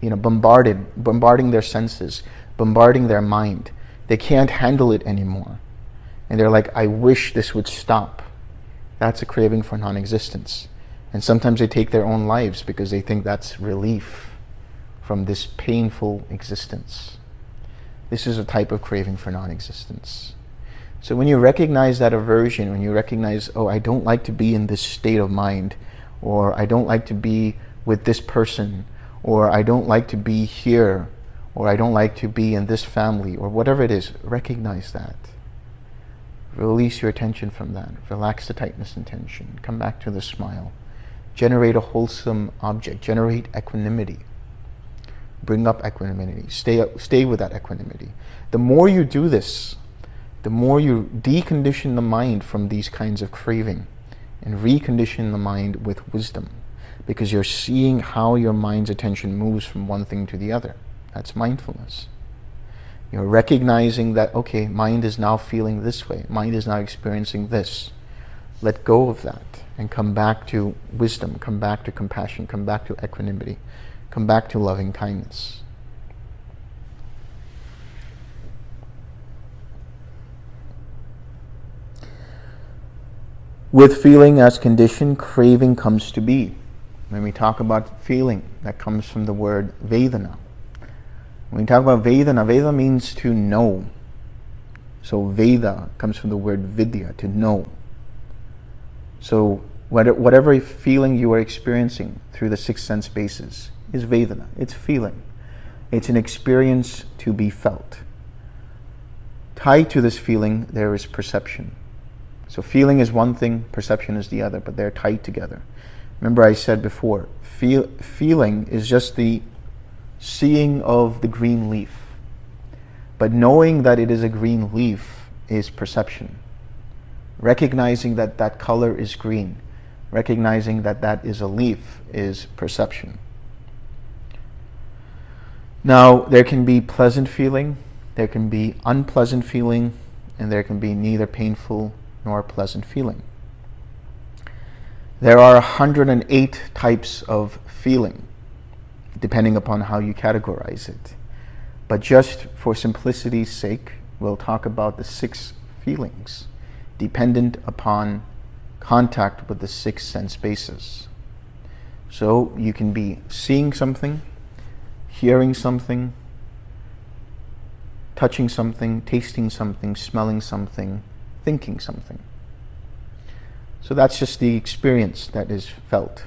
you know, bombarded, bombarding their senses bombarding their mind. They can't handle it anymore. And they're like, I wish this would stop. That's a craving for non existence. And sometimes they take their own lives because they think that's relief from this painful existence. This is a type of craving for non existence. So when you recognize that aversion, when you recognize, oh, I don't like to be in this state of mind, or I don't like to be with this person, or I don't like to be here, or I don't like to be in this family, or whatever it is, recognize that. Release your attention from that. Relax the tightness and tension. Come back to the smile. Generate a wholesome object. Generate equanimity. Bring up equanimity. Stay, stay with that equanimity. The more you do this, the more you decondition the mind from these kinds of craving and recondition the mind with wisdom because you're seeing how your mind's attention moves from one thing to the other. That's mindfulness. You're recognizing that, okay, mind is now feeling this way, mind is now experiencing this. Let go of that and come back to wisdom, come back to compassion, come back to equanimity, come back to loving kindness. With feeling as condition, craving comes to be. When we talk about feeling, that comes from the word Vedana. When we talk about Vedana, Veda means to know. So Veda comes from the word vidya, to know. So whatever feeling you are experiencing through the six sense bases is Vedana. It's feeling. It's an experience to be felt. Tied to this feeling, there is perception. So feeling is one thing, perception is the other, but they're tied together. Remember, I said before, feel, feeling is just the seeing of the green leaf. But knowing that it is a green leaf is perception. Recognizing that that color is green, recognizing that that is a leaf is perception. Now, there can be pleasant feeling, there can be unpleasant feeling, and there can be neither painful nor pleasant feeling. There are 108 types of feeling, depending upon how you categorize it. But just for simplicity's sake, we'll talk about the six feelings dependent upon contact with the six sense bases. So you can be seeing something, hearing something, touching something, tasting something, smelling something, thinking something. So that's just the experience that is felt.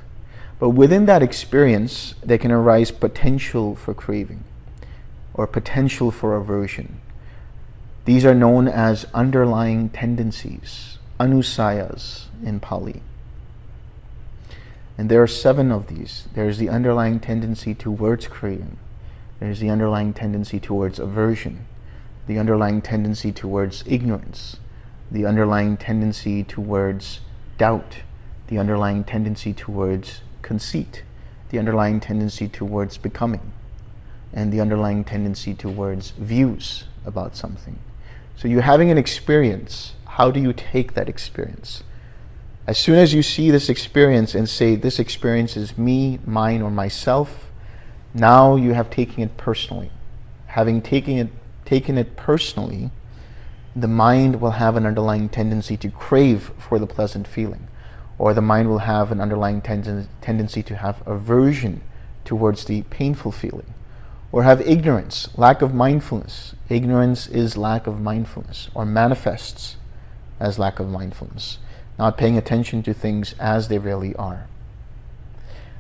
But within that experience, there can arise potential for craving or potential for aversion. These are known as underlying tendencies, anusayas in Pali. And there are seven of these. There's the underlying tendency towards craving. There's the underlying tendency towards aversion, the underlying tendency towards ignorance, the underlying tendency towards doubt, the underlying tendency towards conceit, the underlying tendency towards becoming, and the underlying tendency towards views about something. So you're having an experience. How do you take that experience? As soon as you see this experience and say, This experience is me, mine, or myself, now you have taken it personally. Having taken it, taken it personally, the mind will have an underlying tendency to crave for the pleasant feeling, or the mind will have an underlying ten- tendency to have aversion towards the painful feeling, or have ignorance, lack of mindfulness. Ignorance is lack of mindfulness, or manifests as lack of mindfulness, not paying attention to things as they really are.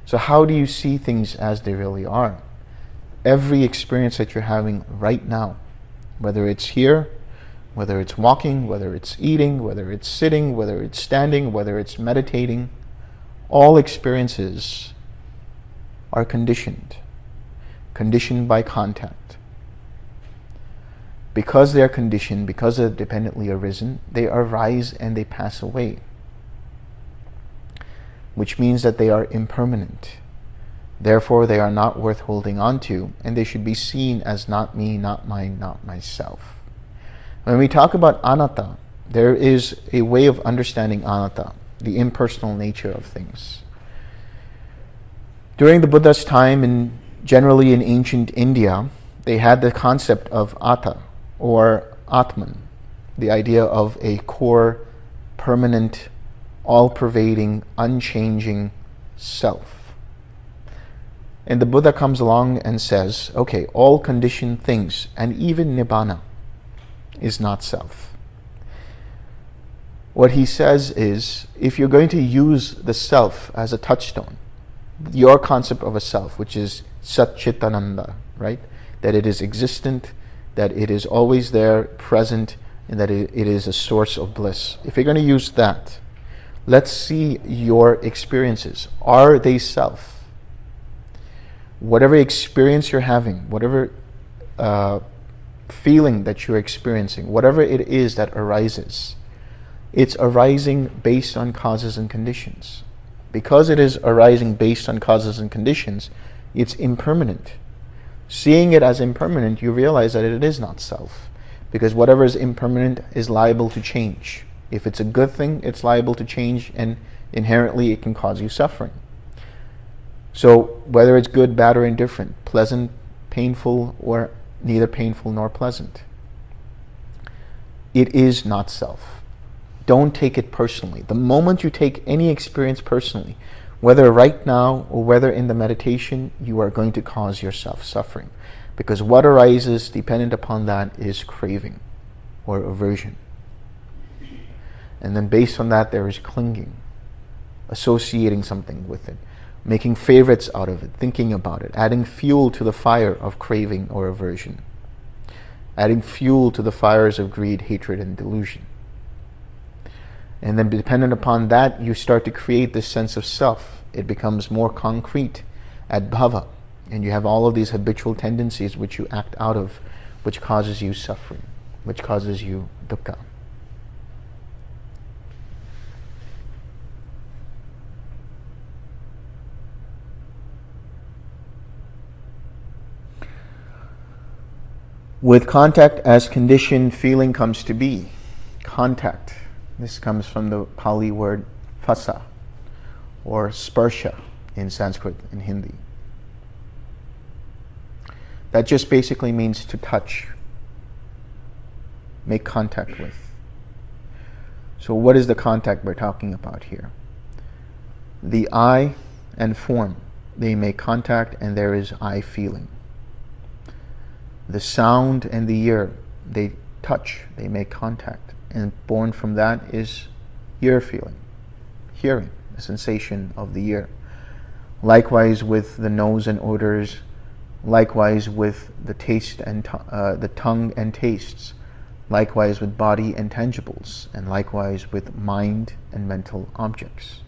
So, how do you see things as they really are? Every experience that you're having right now, whether it's here whether it's walking, whether it's eating, whether it's sitting, whether it's standing, whether it's meditating, all experiences are conditioned, conditioned by contact. Because they are conditioned, because they're dependently arisen, they arise and they pass away, which means that they are impermanent. Therefore, they are not worth holding on to, and they should be seen as not me, not mine, not myself. When we talk about anatta, there is a way of understanding anatta, the impersonal nature of things. During the Buddha's time, and generally in ancient India, they had the concept of atta or atman, the idea of a core, permanent, all pervading, unchanging self. And the Buddha comes along and says, okay, all conditioned things, and even nibbana, is not self. What he says is if you're going to use the self as a touchstone, your concept of a self, which is Satchitananda, right? That it is existent, that it is always there, present, and that it, is a source of bliss. If you're going to use that, let's see your experiences. Are they self? Whatever experience you're having, whatever uh, feeling that you're experiencing, whatever it is that arises, it's arising based on causes and conditions. Because it is arising based on causes and conditions, it's impermanent. Seeing it as impermanent, you realize that it is not self. Because whatever is impermanent is liable to change. If it's a good thing, it's liable to change, and inherently it can cause you suffering. So, whether it's good, bad, or indifferent, pleasant, painful, or neither painful nor pleasant. It is not self. Don't take it personally. The moment you take any experience personally, whether right now or whether in the meditation, you are going to cause yourself suffering. Because what arises dependent upon that is craving or aversion. And then based on that, there is clinging, associating something with it, making favorites out of it, thinking about it, adding fuel to the fire of craving or aversion, adding fuel to the fires of greed, hatred, and delusion. And then, dependent upon that, you start to create this sense of self. It becomes more concrete at bhava. And you have all of these habitual tendencies which you act out of, which causes you suffering, which causes you dukkha. With contact as condition, feeling comes to be. Contact. This comes from the Pali word phassa or sparsha in Sanskrit and Hindi. That just basically means to touch, make contact with. So, what is the contact we're talking about here? The eye and form, they make contact, and there is eye feeling the sound and the ear, they touch, they make contact. And born from that is ear feeling, hearing, the sensation of the ear. Likewise with the nose and odors, likewise with the taste and uh, the tongue and tastes, likewise with body and tangibles, and likewise with mind and mental objects.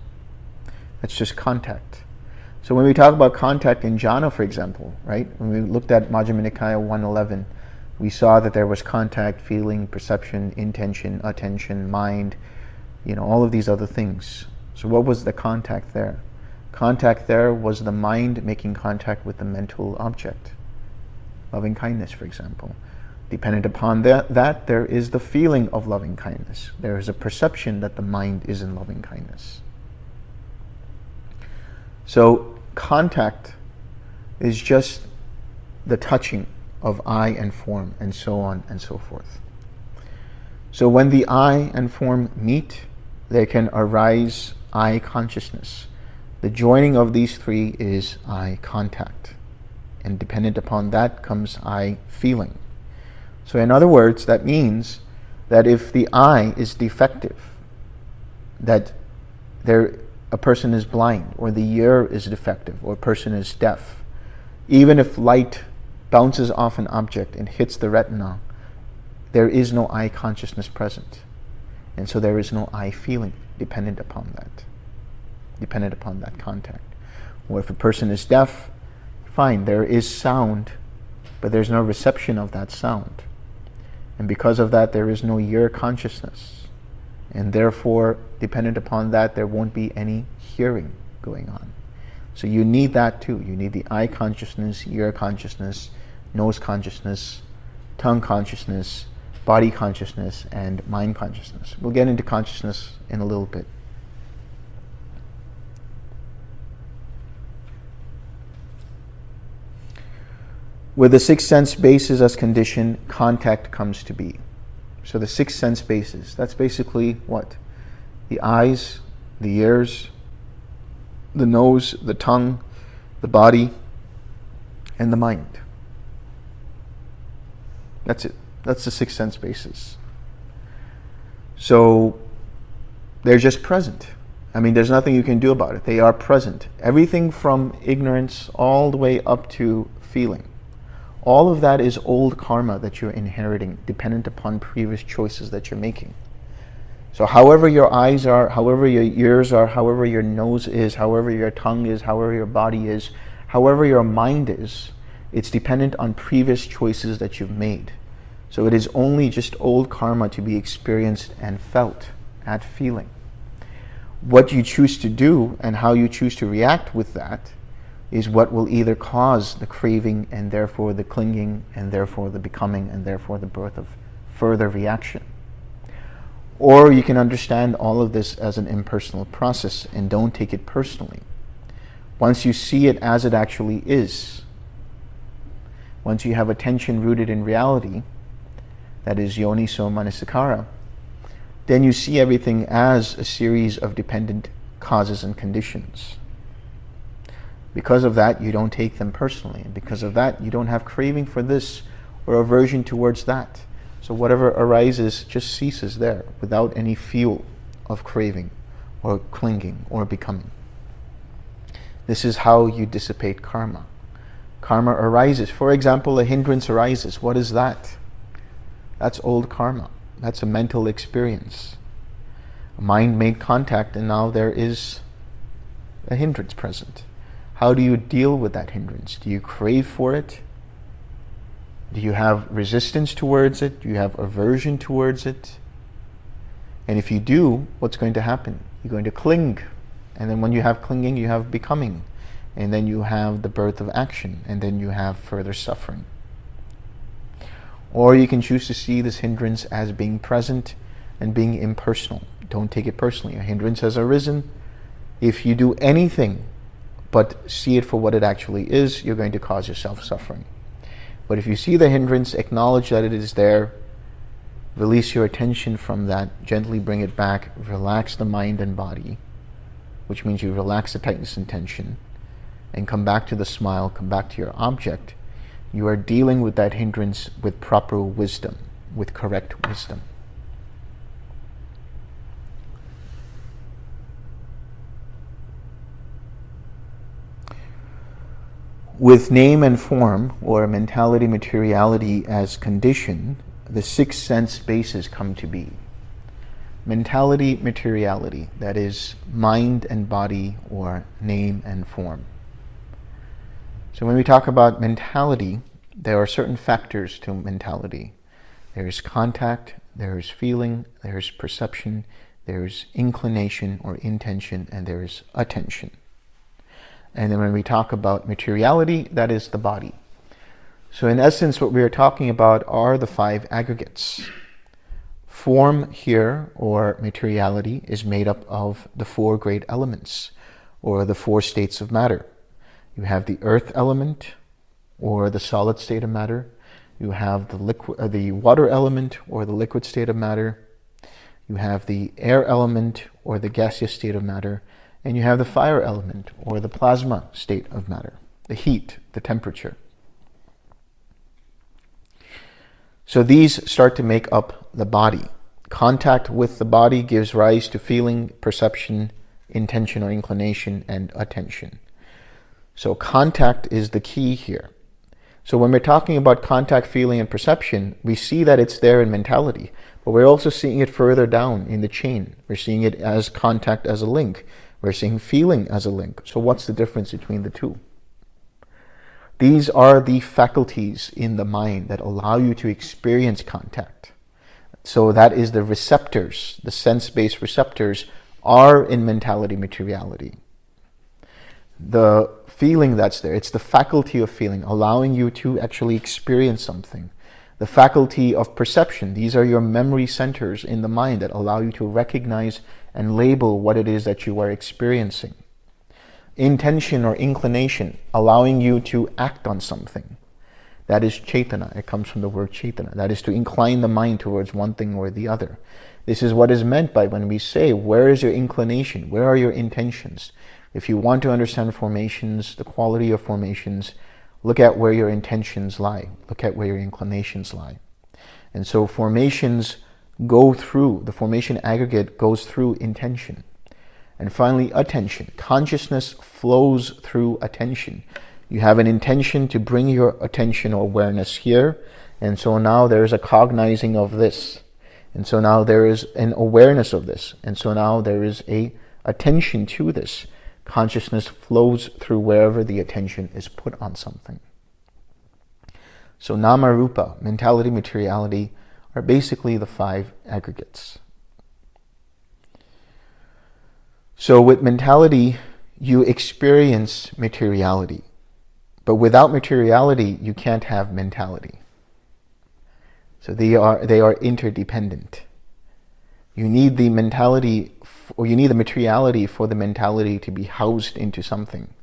That's just contact. So when we talk about contact in jhana, for example, right? When we looked at Majjhima Nikaya 111, we saw that there was contact, feeling, perception, intention, attention, mind, you know, all of these other things. So what was the contact there? Contact there was the mind making contact with the mental object. Loving kindness, for example. Dependent upon that, that, there is the feeling of loving kindness. There is a perception that the mind is in loving kindness. So, contact is just the touching of eye and form, and so on and so forth. So, when the eye and form meet, there can arise eye consciousness. The joining of these three is eye contact. And dependent upon that comes eye feeling. So, in other words, that means that if the eye is defective, that there a person is blind or the ear is defective or a person is deaf, even if light bounces off an object and hits the retina, there is no eye consciousness present. And so there is no eye feeling dependent upon that, dependent upon that contact. Or if a person is deaf, fine, there is sound, but there's no reception of that sound. And because of that, there is no ear consciousness and therefore, dependent upon that, there won't be any hearing going on. So you need that too. You need the eye consciousness, ear consciousness, nose consciousness, tongue consciousness, body consciousness, and mind consciousness. We'll get into consciousness in a little bit. With the six sense bases as condition, contact comes to be. So the six sense bases, that's basically what? The eyes, the ears, the nose, the tongue, the body, and the mind. That's it. That's the six sense bases. So they're just present. I mean, there's nothing you can do about it. They are present. Everything from ignorance all the way up to feeling. All of that is old karma that you're inheriting, dependent upon previous choices that you're making. So, however your eyes are, however your ears are, however your nose is, however your tongue is, however your body is, however your mind is, it's dependent on previous choices that you've made. So, it is only just old karma to be experienced and felt at feeling. What you choose to do and how you choose to react with that is what will either cause the craving and therefore the clinging and therefore the becoming and therefore the birth of further reaction. Or you can understand all of this as an impersonal process and don't take it personally. Once you see it as it actually is, once you have attention rooted in reality, that is yoniso manasikara, then you see everything as a series of dependent causes and conditions Because of that, you don't take them personally. And because of that, you don't have craving for this or aversion towards that. So whatever arises just ceases there without any fuel of craving or clinging or becoming. This is how you dissipate karma. Karma arises. For example, a hindrance arises. What is that? That's old karma. That's a mental experience. Mind made contact, and now there is a hindrance present. How do you deal with that hindrance? Do you crave for it? Do you have resistance towards it? Do you have aversion towards it? And if you do, what's going to happen? You're going to cling. And then when you have clinging, you have becoming. And then you have the birth of action. And then you have further suffering. Or you can choose to see this hindrance as being present and being impersonal. Don't take it personally. A hindrance has arisen. If you do anything but see it for what it actually is, you're going to cause yourself suffering. But if you see the hindrance, acknowledge that it is there, release your attention from that, gently bring it back, relax the mind and body, which means you relax the tightness and tension, and come back to the smile, come back to your object you are dealing with that hindrance with proper wisdom, with correct wisdom. With name and form, or mentality materiality as condition, the six sense bases come to be. Mentality materiality, that is, mind and body, or name and form. So when we talk about mentality, there are certain factors to mentality. There is contact, there is feeling, there is perception, there is inclination or intention, and there is attention. And then when we talk about materiality, that is the body. So, in essence, what we are talking about are the five aggregates. Form here, or materiality, is made up of the four great elements, or the four states of matter. You have the earth element, or the solid state of matter. You have the liquid, uh, the water element, or the liquid state of matter. You have the air element, or the gaseous state of matter, and you have the fire element, or the plasma state of matter, the heat, the temperature. So these start to make up the body. Contact with the body gives rise to feeling, perception, intention or inclination, and attention. So contact is the key here. So when we're talking about contact, feeling, and perception, we see that it's there in mentality, but we're also seeing it further down in the chain. We're seeing it as contact as a link. We're seeing feeling as a link. So what's the difference between the two? These are the faculties in the mind that allow you to experience contact. So that is the receptors, the sense-based receptors are in mentality materiality. The feeling that's there. It's the faculty of feeling, allowing you to actually experience something. The faculty of perception. These are your memory centers in the mind that allow you to recognize and label what it is that you are experiencing. Intention or inclination, allowing you to act on something. That is chaitana. It comes from the word chaitana. That is to incline the mind towards one thing or the other. This is what is meant by when we say, Where is your inclination? Where are your intentions? If you want to understand formations, the quality of formations, look at where your intentions lie. Look at where your inclinations lie. And so formations go through, the formation aggregate goes through intention. And finally, attention. Consciousness flows through attention. You have an intention to bring your attention or awareness here. And so now there is a cognizing of this. And so now there is an awareness of this. And so now there is a attention to this consciousness flows through wherever the attention is put on something. So nama rupa, mentality, materiality, are basically the five aggregates. So with mentality, you experience materiality. But without materiality, you can't have mentality. So they are, they are interdependent. You need the mentality or you need the materiality for the mentality to be housed into something.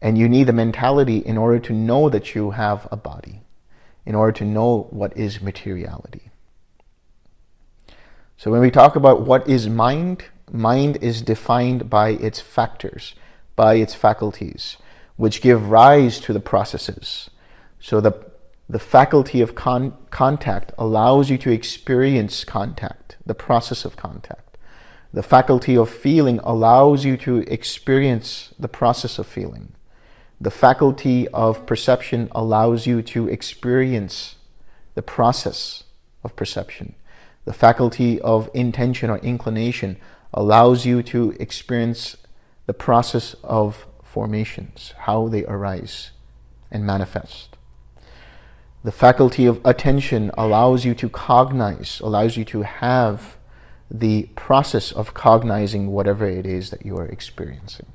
And you need the mentality in order to know that you have a body, in order to know what is materiality. So when we talk about what is mind, mind is defined by its factors. by its faculties, which give rise to the processes. So the, the faculty of con- contact allows you to experience contact, the process of contact. The faculty of feeling allows you to experience the process of feeling. The faculty of perception allows you to experience the process of perception. The faculty of intention or inclination allows you to experience the process of formations, how they arise and manifest. The faculty of attention allows you to cognize, allows you to have the process of cognizing whatever it is that you are experiencing.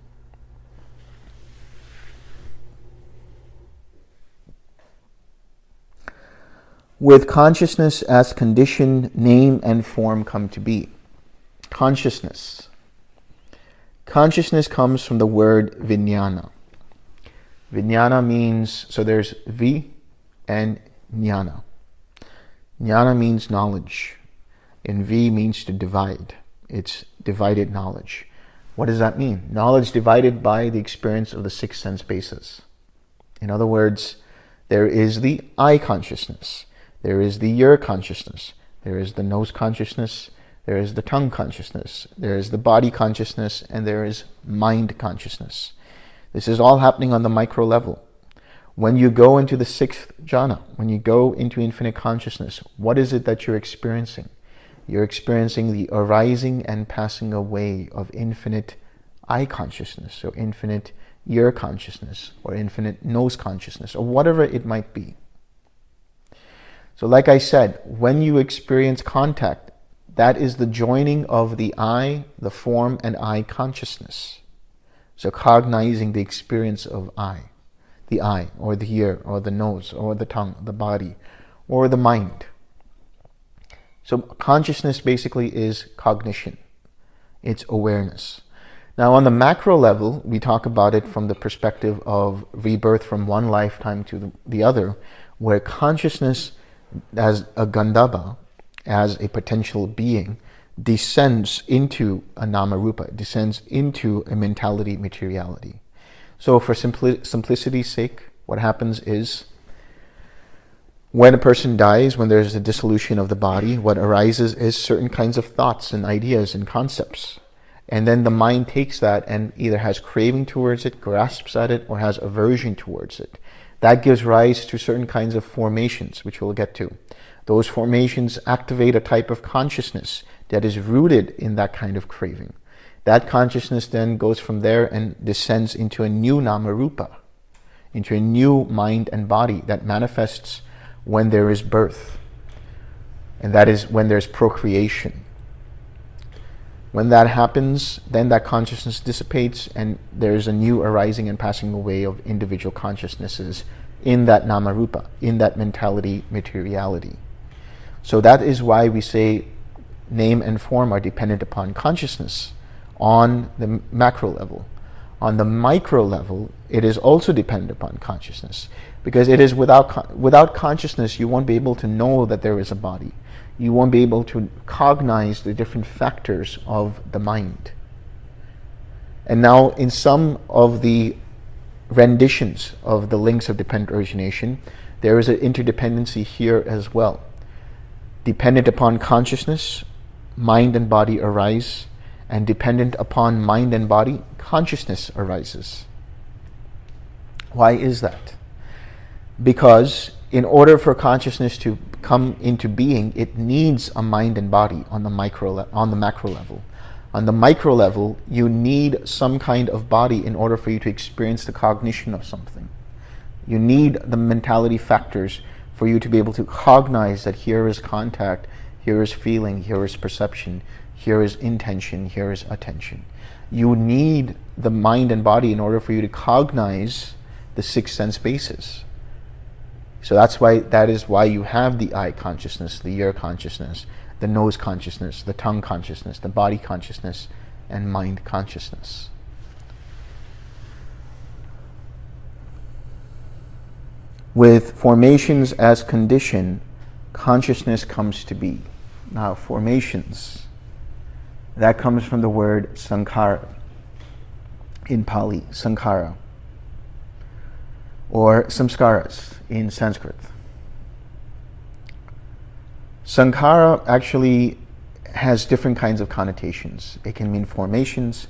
With consciousness as condition, name and form come to be. Consciousness. Consciousness comes from the word vijnana. Vijnana means, so there's vi and jnana. Jnana means knowledge, and vi means to divide. It's divided knowledge. What does that mean? Knowledge divided by the experience of the six sense bases. In other words, there is the eye consciousness there is the ear consciousness. There is the nose consciousness. There is the tongue consciousness. There is the body consciousness. And there is mind consciousness. This is all happening on the micro level. When you go into the sixth jhana, when you go into infinite consciousness, what is it that you're experiencing? You're experiencing the arising and passing away of infinite eye consciousness, or infinite ear consciousness, or infinite nose consciousness, or whatever it might be. So, like I said, when you experience contact, that is the joining of the eye, the form, and eye consciousness. So, cognizing the experience of I, the eye, or the ear, or the nose, or the tongue, the body, or the mind. So, consciousness basically is cognition, it's awareness. Now, on the macro level, we talk about it from the perspective of rebirth from one lifetime to the other, where consciousness as a Gandhabba, as a potential being, descends into a namarupa, descends into a mentality materiality. So, for simpli- simplicity's sake, what happens is when a person dies, when there's a dissolution of the body, what arises is certain kinds of thoughts and ideas and concepts. And then the mind takes that and either has craving towards it, grasps at it, or has aversion towards it. That gives rise to certain kinds of formations, which we'll get to. Those formations activate a type of consciousness that is rooted in that kind of craving. That consciousness then goes from there and descends into a new namarupa, into a new mind and body that manifests when there is birth. And that is when there's procreation. When that happens, then that consciousness dissipates and there's a new arising and passing away of individual consciousnesses in that namarupa, in that mentality materiality. So that is why we say name and form are dependent upon consciousness on the macro level. On the micro level, it is also dependent upon consciousness because it is without, without consciousness, you won't be able to know that there is a body you won't be able to cognize the different factors of the mind. And now, in some of the renditions of the links of dependent origination, there is an interdependency here as well. Dependent upon consciousness, mind and body arise, and dependent upon mind and body, consciousness arises. Why is that? Because in order for consciousness to come into being, it needs a mind and body on the micro le- on the macro level. On the micro level, you need some kind of body in order for you to experience the cognition of something. You need the mentality factors for you to be able to cognize that here is contact, here is feeling, here is perception, here is intention, here is attention. You need the mind and body in order for you to cognize the six sense bases. So that's why that is why you have the eye consciousness, the ear consciousness, the nose consciousness, the tongue consciousness, the body consciousness, and mind consciousness. With formations as condition, consciousness comes to be. Now, formations, that comes from the word sankhara. in Pali, sankhara, or samskaras in Sanskrit. Sankhara actually has different kinds of connotations. It can mean formations,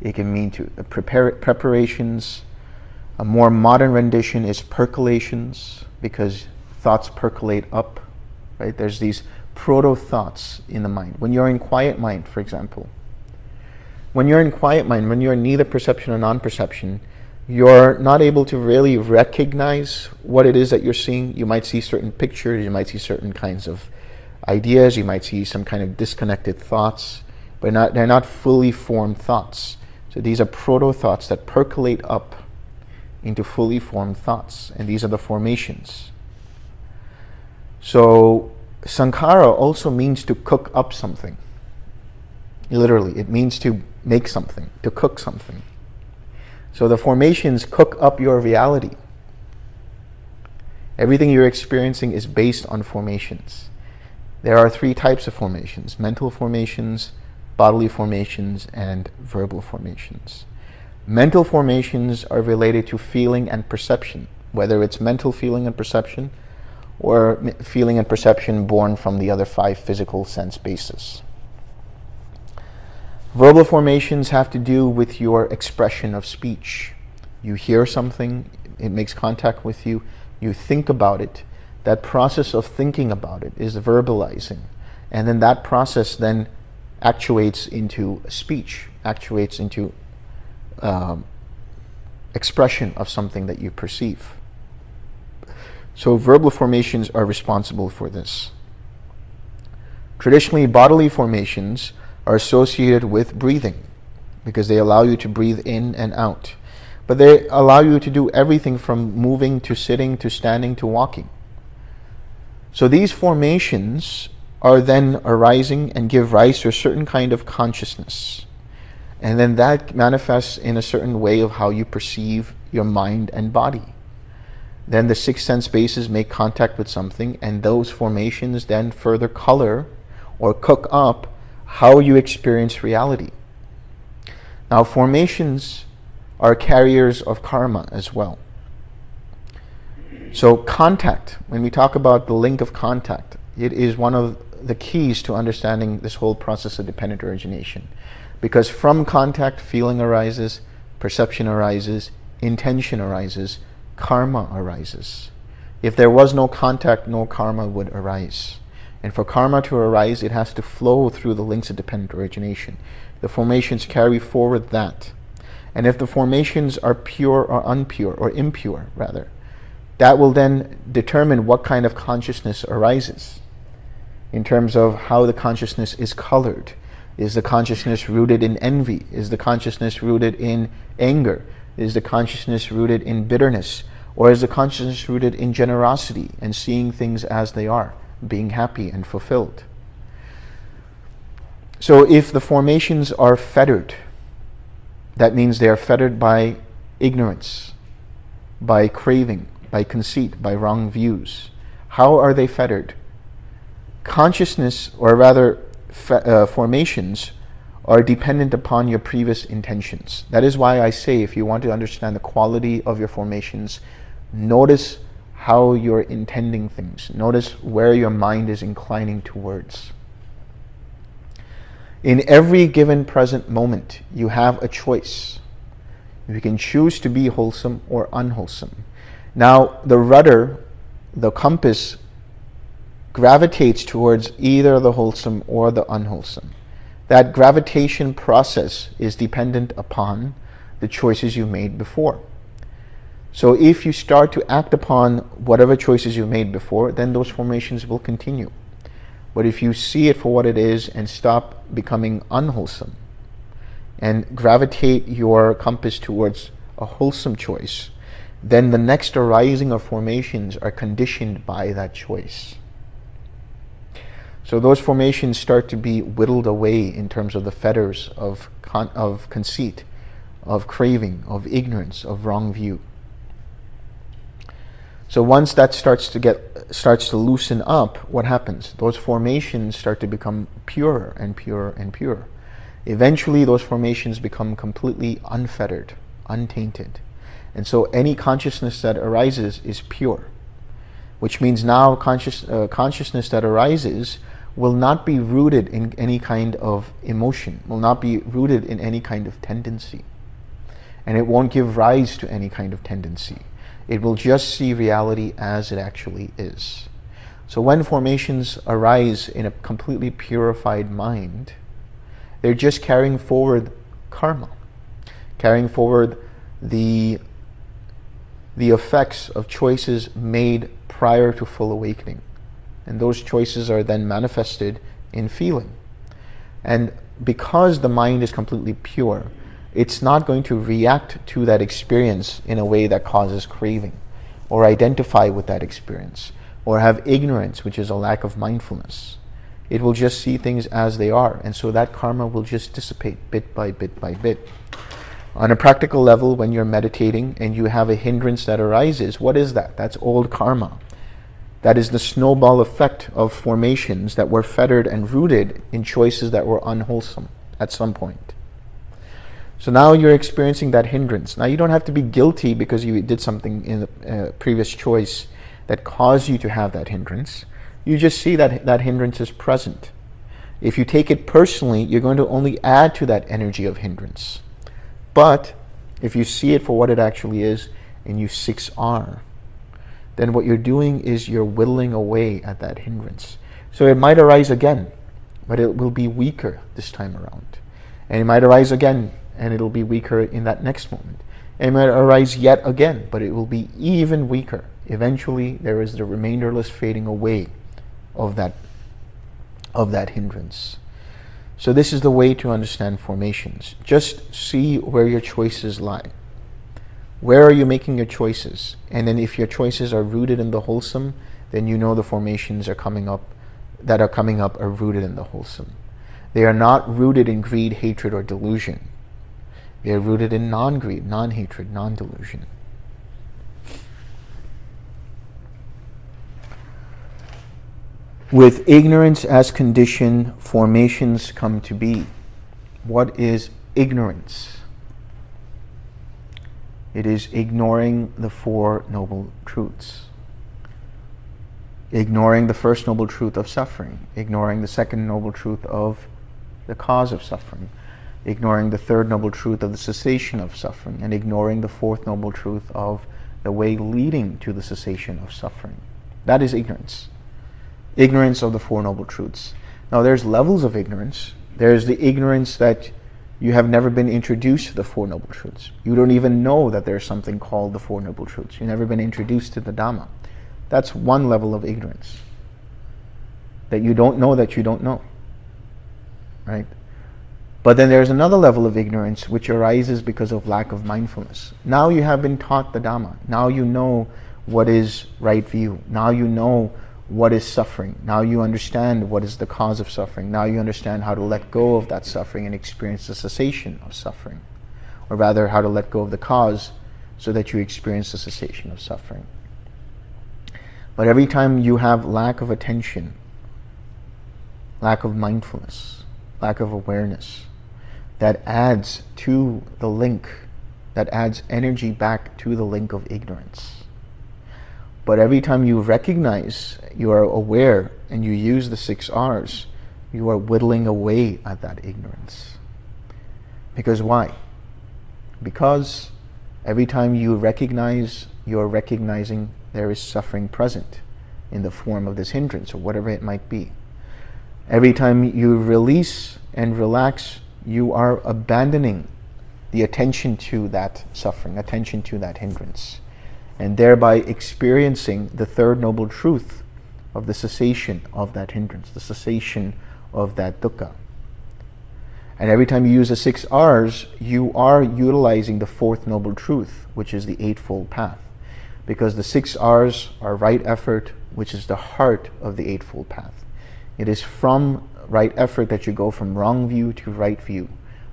it can mean to uh, prepare preparations. A more modern rendition is percolations because thoughts percolate up, right? There's these proto thoughts in the mind. When you're in quiet mind, for example, when you're in quiet mind, when you're neither perception or non perception, you're not able to really recognize what it is that you're seeing. You might see certain pictures, you might see certain kinds of ideas, you might see some kind of disconnected thoughts, but not, they're not fully formed thoughts. So these are proto thoughts that percolate up into fully formed thoughts, and these are the formations. So sankhara also means to cook up something. Literally, it means to make something, to cook something. So the formations cook up your reality. Everything you're experiencing is based on formations. There are three types of formations mental formations, bodily formations, and verbal formations. Mental formations are related to feeling and perception, whether it's mental feeling and perception or feeling and perception born from the other five physical sense bases. Verbal formations have to do with your expression of speech. You hear something, it makes contact with you, you think about it. That process of thinking about it is verbalizing. And then that process then actuates into speech, actuates into um, expression of something that you perceive. So verbal formations are responsible for this. Traditionally, bodily formations are associated with breathing because they allow you to breathe in and out. But they allow you to do everything from moving to sitting to standing to walking. So these formations are then arising and give rise to a certain kind of consciousness. And then that manifests in a certain way of how you perceive your mind and body. Then the six sense bases make contact with something, and those formations then further color or cook up how you experience reality. Now, formations are carriers of karma as well. So, contact, when we talk about the link of contact, it is one of the keys to understanding this whole process of dependent origination. Because from contact, feeling arises, perception arises, intention arises, karma arises. If there was no contact, no karma would arise. And for karma to arise, it has to flow through the links of dependent origination. The formations carry forward that. And if the formations are pure or unpure, or impure, rather, that will then determine what kind of consciousness arises in terms of how the consciousness is colored. Is the consciousness rooted in envy? Is the consciousness rooted in anger? Is the consciousness rooted in bitterness? Or is the consciousness rooted in generosity and seeing things as they are? Being happy and fulfilled. So if the formations are fettered, that means they are fettered by ignorance, by craving, by conceit, by wrong views. How are they fettered? Consciousness, or rather, fe- uh, formations, are dependent upon your previous intentions. That is why I say if you want to understand the quality of your formations, notice how you're intending things. Notice where your mind is inclining towards. In every given present moment, you have a choice. You can choose to be wholesome or unwholesome. Now, the rudder, the compass, gravitates towards either the wholesome or the unwholesome. That gravitation process is dependent upon the choices you made before. So if you start to act upon whatever choices you made before, then those formations will continue. But if you see it for what it is and stop becoming unwholesome and gravitate your compass towards a wholesome choice, then the next arising of formations are conditioned by that choice. So those formations start to be whittled away in terms of the fetters of, con- of conceit, of craving, of ignorance, of wrong view. So once that starts to get starts to loosen up, what happens? Those formations start to become purer and purer and purer. eventually those formations become completely unfettered, untainted. And so any consciousness that arises is pure, which means now conscious, uh, consciousness that arises will not be rooted in any kind of emotion, will not be rooted in any kind of tendency. And it won't give rise to any kind of tendency. It will just see reality as it actually is. So when formations arise in a completely purified mind, they're just carrying forward karma, carrying forward the, the effects of choices made prior to full awakening. And those choices are then manifested in feeling. And because the mind is completely pure, it's not going to react to that experience in a way that causes craving or identify with that experience or have ignorance, which is a lack of mindfulness. It will just see things as they are, and so that karma will just dissipate bit by bit by bit. On a practical level, when you're meditating and you have a hindrance that arises, what is that? That's old karma. That is the snowball effect of formations that were fettered and rooted in choices that were unwholesome at some point. So now you're experiencing that hindrance. Now you don't have to be guilty because you did something in the uh, previous choice that caused you to have that hindrance. You just see that that hindrance is present. If you take it personally, you're going to only add to that energy of hindrance. But if you see it for what it actually is and you 6R, then what you're doing is you're whittling away at that hindrance. So it might arise again, but it will be weaker this time around. And it might arise again, and it'll be weaker in that next moment. It might arise yet again, but it will be even weaker eventually there is the remainderless fading away of that of that hindrance. So this is the way to understand formations. Just see where your choices lie. Where are you making your choices? And then if your choices are rooted in the wholesome, then you know the formations are coming up that are coming up are rooted in the wholesome. They are not rooted in greed, hatred, or delusion. They are rooted in non-greed, non-hatred, non-delusion. With ignorance as condition, formations come to be. What is ignorance? It is ignoring the Four Noble Truths. Ignoring the first noble truth of suffering, ignoring the second noble truth of the cause of suffering, ignoring the third noble truth of the cessation of suffering, and ignoring the fourth noble truth of the way leading to the cessation of suffering. That is ignorance ignorance of the Four Noble Truths. Now, there's levels of ignorance. There's the ignorance that you have never been introduced to the Four Noble Truths. You don't even know that there's something called the Four Noble Truths. You've never been introduced to the Dhamma. That's one level of ignorance. That you don't know that you don't know. Right? But then there's another level of ignorance which arises because of lack of mindfulness. Now you have been taught the Dhamma. Now you know what is right view. Now you know what is suffering. Now you understand what is the cause of suffering. Now you understand how to let go of that suffering and experience the cessation of suffering. Or rather, how to let go of the cause so that you experience the cessation of suffering. But every time you have lack of attention, lack of mindfulness, lack of awareness, that adds to the link, that adds energy back to the link of ignorance. But every time you recognize, you are aware, and you use the six R's, you are whittling away at that ignorance. Because why? Because every time you recognize, you are recognizing there is suffering present in the form of this hindrance or whatever it might be. Every time you release and relax, you are abandoning the attention to that suffering, attention to that hindrance and thereby experiencing the third noble truth of the cessation of that hindrance, the cessation of that dukkha. And every time you use the six R's, you are utilizing the fourth noble truth, which is the Eightfold Path. Because the six R's are right effort, which is the heart of the Eightfold Path. It is from right effort that you go from wrong view to right view,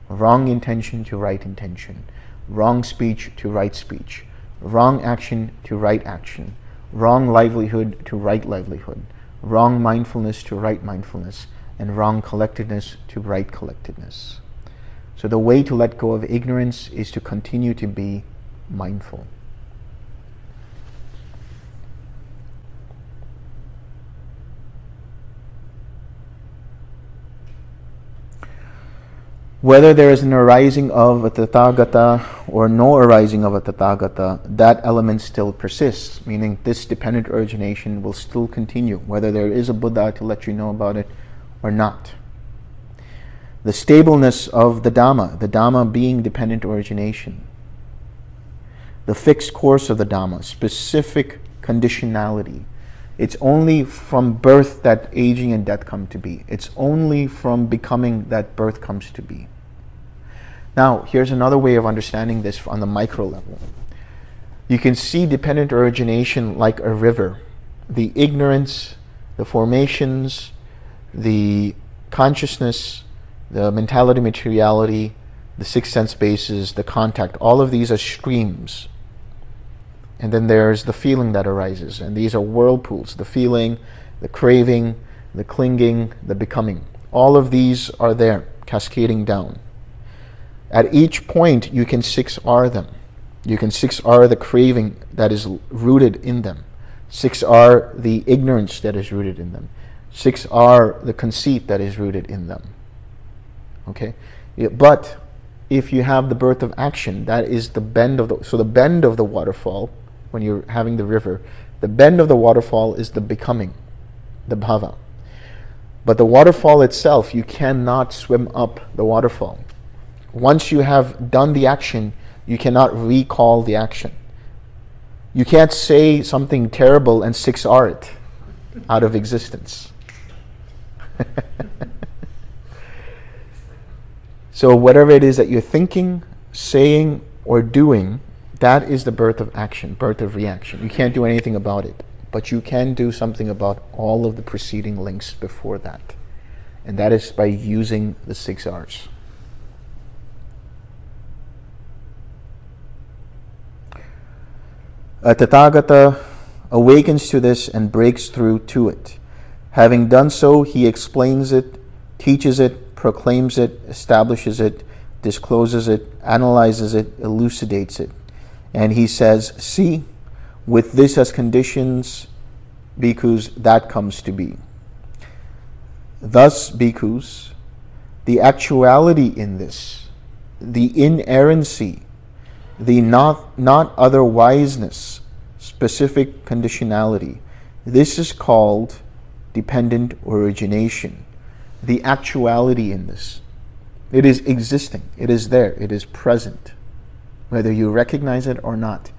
wrong intention to right intention, wrong speech to right speech, wrong action to right action, wrong livelihood to right livelihood, wrong mindfulness to right mindfulness, and wrong collectedness to right collectedness. So the way to let go of ignorance is to continue to be mindful. Whether there is an arising of a Tathagata or no arising of a Tathagata, that element still persists, meaning this dependent origination will still continue, whether there is a Buddha to let you know about it or not. The stableness of the Dhamma, the Dhamma being dependent origination, the fixed course of the Dhamma, specific conditionality. It's only from birth that aging and death come to be. It's only from becoming that birth comes to be. Now, here's another way of understanding this on the micro level. You can see dependent origination like a river. The ignorance, the formations, the consciousness, the mentality, materiality, the six sense bases, the contact, all of these are streams. And then there's the feeling that arises. And these are whirlpools the feeling, the craving, the clinging, the becoming. All of these are there, cascading down. At each point, you can 6R them. You can 6R the craving that is rooted in them, 6R the ignorance that is rooted in them, 6R the conceit that is rooted in them. Okay? But if you have the birth of action, that is the bend of the so the bend of the waterfall when you're having the river, the bend of the waterfall is the becoming, the bhava. But the waterfall itself, you cannot swim up the waterfall once you have done the action, you cannot recall the action. You can't say something terrible and 6R it out of existence. so, whatever it is that you're thinking, saying, or doing, that is the birth of action, birth of reaction. You can't do anything about it, but you can do something about all of the preceding links before that. And that is by using the six R's. A Tathagata awakens to this and breaks through to it. Having done so, he explains it, teaches it, proclaims it, establishes it, discloses it, analyzes it, elucidates it. And he says, See, with this as conditions, bhikkhus, that comes to be. Thus, bhikkhus, the actuality in this, the inerrancy the not, not otherwiseness, specific conditionality. This is called dependent origination. The actuality in this. It is existing, it is there, it is present. Whether you recognize it or not,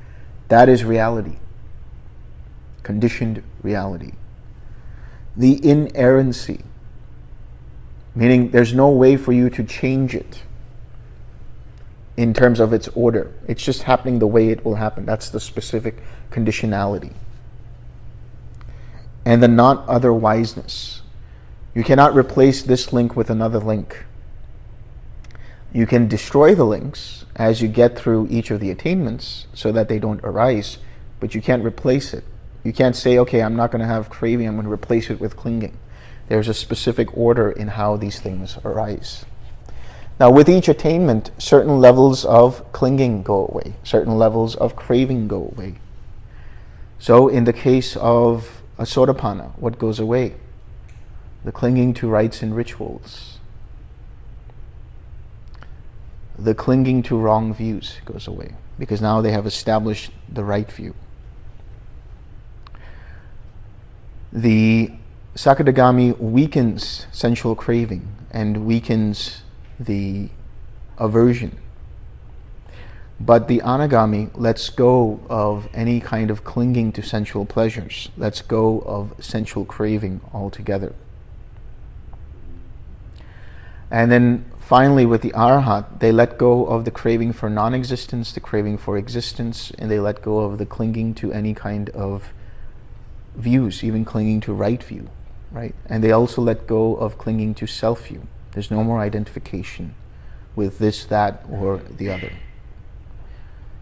that is reality. Conditioned reality. The inerrancy, meaning there's no way for you to change it in terms of its order. It's just happening the way it will happen. That's the specific conditionality. And the not otherwiseness. You cannot replace this link with another link. You can destroy the links as you get through each of the attainments so that they don't arise, but you can't replace it. You can't say, okay, I'm not going to have craving, I'm going to replace it with clinging. There's a specific order in how these things arise. Now, with each attainment, certain levels of clinging go away, certain levels of craving go away. So, in the case of a sotapanna, what goes away? The clinging to rites and rituals. The clinging to wrong views goes away because now they have established the right view. The Sakadagami weakens sensual craving and weakens the aversion. But the anagami lets go of any kind of clinging to sensual pleasures, lets go of sensual craving altogether. And then finally, with the arhat, they let go of the craving for non existence, the craving for existence, and they let go of the clinging to any kind of views, even clinging to right view, right? And they also let go of clinging to self view. There's no more identification with this, that, or the other.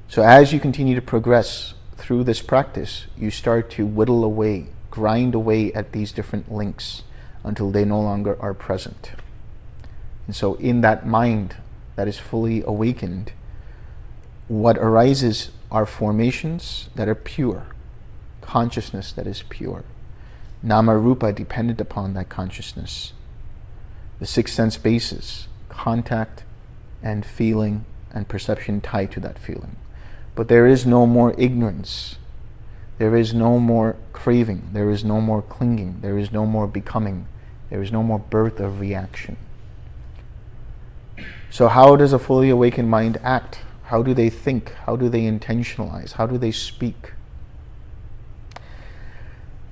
So as you continue to progress through this practice, you start to whittle away, grind away at these different links until they no longer are present. And so in that mind that is fully awakened, what arises are formations that are pure, consciousness that is pure, nama rupa dependent upon that consciousness, the six sense bases, contact and feeling and perception tied to that feeling. But there is no more ignorance. There is no more craving. There is no more clinging. There is no more becoming. There is no more birth of reaction. So, how does a fully awakened mind act? How do they think? How do they intentionalize? How do they speak?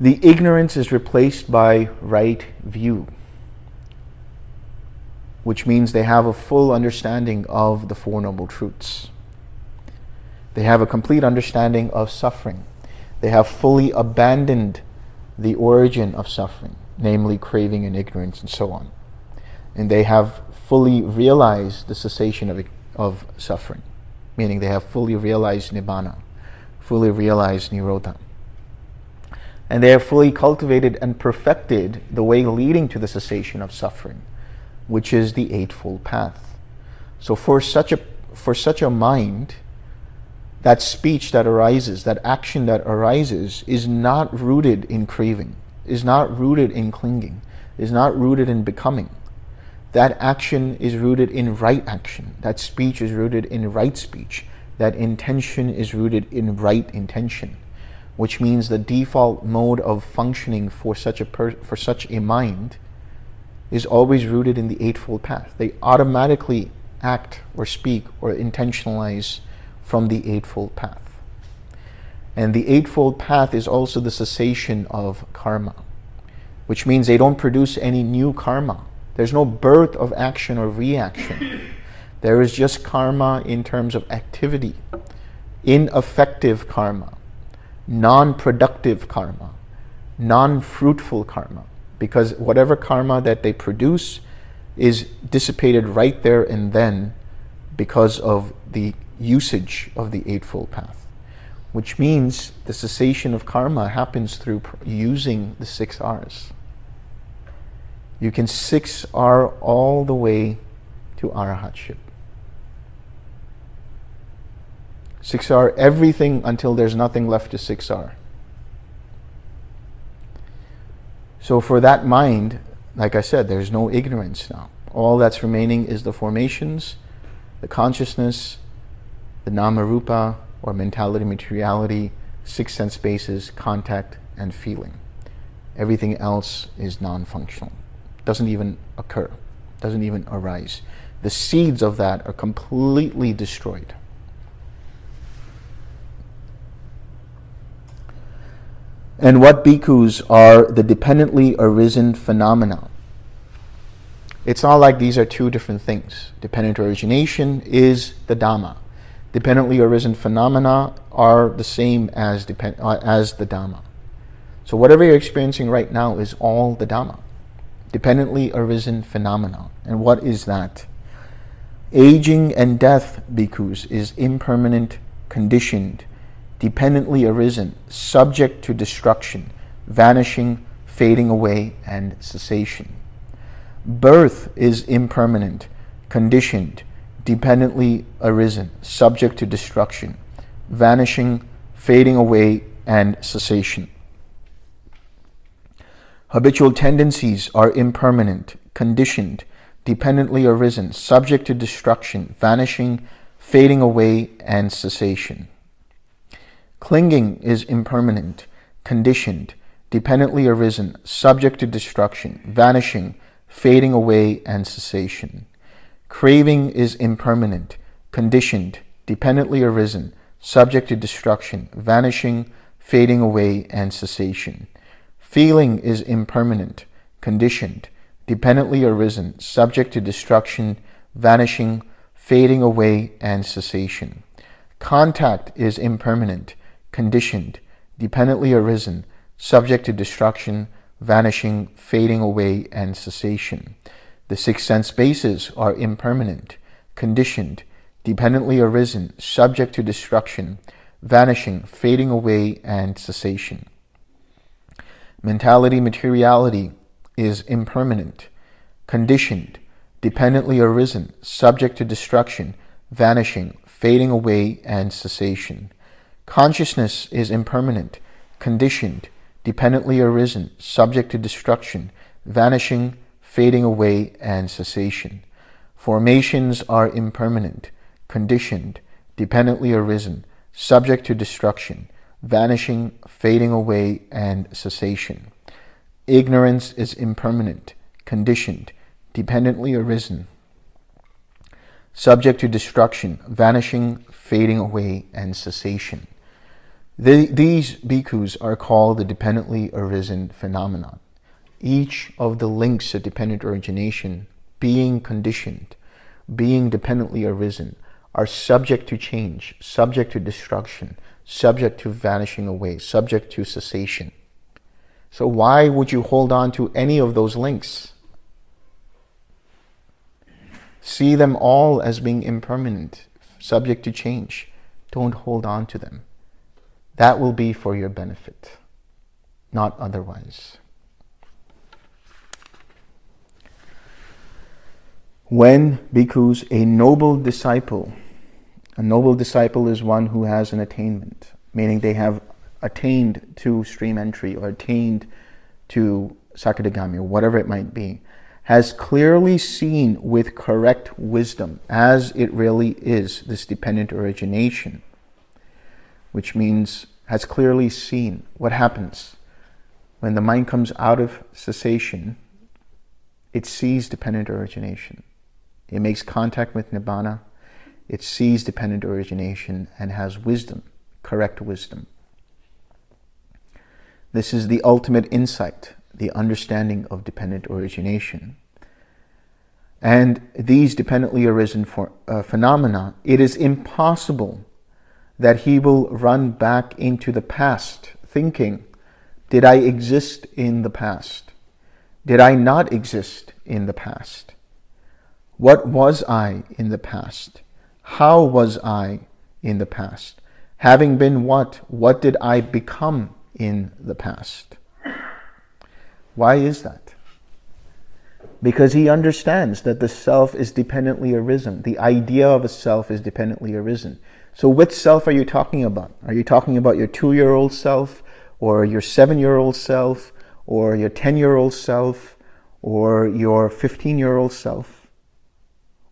The ignorance is replaced by right view, which means they have a full understanding of the Four Noble Truths. They have a complete understanding of suffering. They have fully abandoned the origin of suffering, namely craving and ignorance and so on. And they have fully realized the cessation of, of suffering, meaning they have fully realized nibbana, fully realized nirodha. And they have fully cultivated and perfected the way leading to the cessation of suffering, which is the Eightfold Path. So for such a, for such a mind, that speech that arises, that action that arises, is not rooted in craving, is not rooted in clinging, is not rooted in becoming that action is rooted in right action. That speech is rooted in right speech. That intention is rooted in right intention, which means the default mode of functioning for such a per- for such a mind is always rooted in the eightfold path. They automatically act or speak or intentionalize from the eightfold path. And the eightfold path is also the cessation of karma, which means they don't produce any new karma there's no birth of action or reaction. There is just karma in terms of activity, ineffective karma, non productive karma, non fruitful karma. Because whatever karma that they produce is dissipated right there and then because of the usage of the Eightfold Path. Which means the cessation of karma happens through using the six R's you can 6R all the way to arahatship. 6R everything until there's nothing left to 6R. So for that mind, like I said, there's no ignorance now. All that's remaining is the formations, the consciousness, the nama rupa or mentality, materiality, six sense bases, contact, and feeling. Everything else is non functional doesn't even occur, doesn't even arise. The seeds of that are completely destroyed. And what bhikkhus are the dependently arisen phenomena? It's not like these are two different things. Dependent origination is the Dhamma. Dependently arisen phenomena are the same as, depend, uh, as the Dhamma. So whatever you're experiencing right now is all the Dhamma dependently arisen phenomena. And what is that? Aging and death, bhikkhus, is impermanent, conditioned, dependently arisen, subject to destruction, vanishing, fading away, and cessation. Birth is impermanent, conditioned, dependently arisen, subject to destruction, vanishing, fading away, and cessation. Habitual tendencies are impermanent, conditioned, dependently arisen, subject to destruction, vanishing, fading away, and cessation. Clinging is impermanent, conditioned, dependently arisen, subject to destruction, vanishing, fading away, and cessation. Craving is impermanent, conditioned, dependently arisen, subject to destruction, vanishing, fading away, and cessation. Feeling is impermanent, conditioned, dependently arisen, subject to destruction, vanishing, fading away, and cessation. Contact is impermanent, conditioned, dependently arisen, subject to destruction, vanishing, fading away, and cessation. The six sense bases are impermanent, conditioned, dependently arisen, subject to destruction, vanishing, fading away, and cessation. Mentality materiality is impermanent, conditioned, dependently arisen, subject to destruction, vanishing, fading away, and cessation. Consciousness is impermanent, conditioned, dependently arisen, subject to destruction, vanishing, fading away, and cessation. Formations are impermanent, conditioned, dependently arisen, subject to destruction, vanishing, fading away, and cessation. Ignorance is impermanent, conditioned, dependently arisen, subject to destruction, vanishing, fading away, and cessation. The, these bhikkhus are called the dependently arisen phenomenon. Each of the links of dependent origination, being conditioned, being dependently arisen, are subject to change, subject to destruction, subject to vanishing away, subject to cessation. So, why would you hold on to any of those links? See them all as being impermanent, subject to change. Don't hold on to them. That will be for your benefit, not otherwise. When bhikkhus, a noble disciple, a noble disciple is one who has an attainment, meaning they have attained to stream entry or attained to Sakadagami or whatever it might be has clearly seen with correct wisdom, as it really is, this dependent origination, which means has clearly seen what happens when the mind comes out of cessation, it sees dependent origination. It makes contact with Nibbana, it sees dependent origination and has wisdom, correct wisdom. This is the ultimate insight, the understanding of dependent origination. And these dependently arisen for, uh, phenomena, it is impossible that he will run back into the past thinking, Did I exist in the past? Did I not exist in the past? What was I in the past? How was I in the past? Having been what? What did I become in the past? Why is that? because he understands that the self is dependently arisen. The idea of a self is dependently arisen. So, which self are you talking about? Are you talking about your two year old self, or your seven year old self, or your 10 year old self, or your 15 year old self?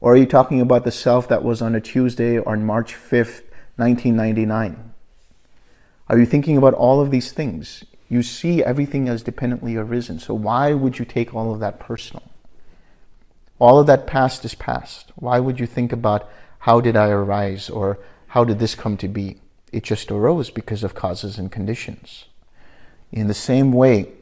Or are you talking about the self that was on a Tuesday on March 5th, 1999? Are you thinking about all of these things? You see everything as dependently arisen. So, why would you take all of that personal? All of that past is past. Why would you think about how did I arise or how did this come to be? It just arose because of causes and conditions. In the same way,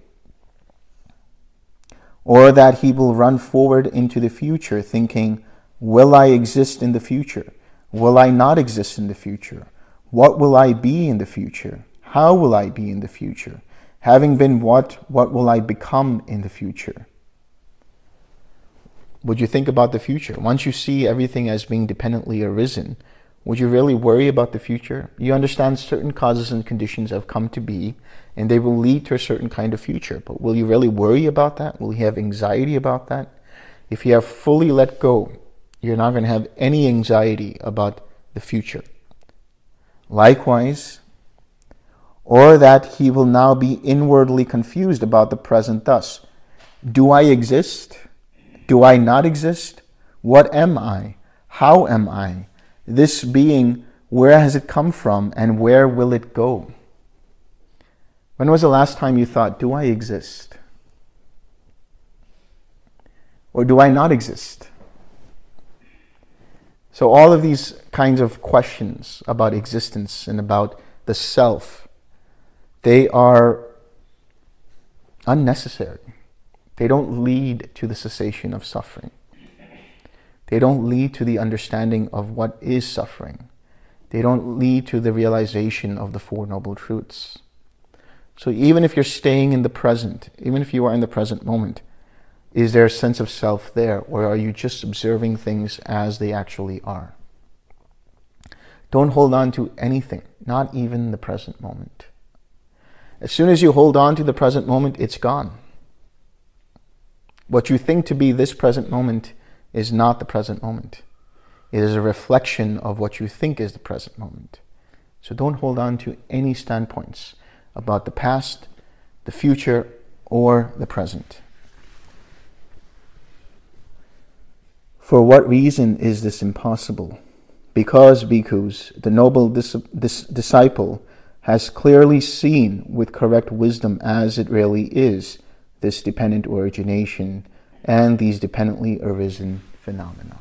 or that he will run forward into the future thinking, Will I exist in the future? Will I not exist in the future? What will I be in the future? How will I be in the future? Having been what, what will I become in the future? would you think about the future? Once you see everything as being dependently arisen, would you really worry about the future? You understand certain causes and conditions have come to be, and they will lead to a certain kind of future. But will you really worry about that? Will you have anxiety about that? If you have fully let go, you're not going to have any anxiety about the future. Likewise, or that he will now be inwardly confused about the present thus. Do I exist? Do I not exist? What am I? How am I? This being, where has it come from and where will it go? When was the last time you thought, do I exist? Or do I not exist? So, all of these kinds of questions about existence and about the self, they are unnecessary. They don't lead to the cessation of suffering. They don't lead to the understanding of what is suffering. They don't lead to the realization of the Four Noble Truths. So even if you're staying in the present, even if you are in the present moment, is there a sense of self there, or are you just observing things as they actually are? Don't hold on to anything, not even the present moment. As soon as you hold on to the present moment, it's gone. What you think to be this present moment is not the present moment. It is a reflection of what you think is the present moment. So don't hold on to any standpoints about the past, the future, or the present. For what reason is this impossible? Because, bhikkhus, the noble dis- dis- disciple has clearly seen with correct wisdom as it really is this dependent origination and these dependently arisen phenomena.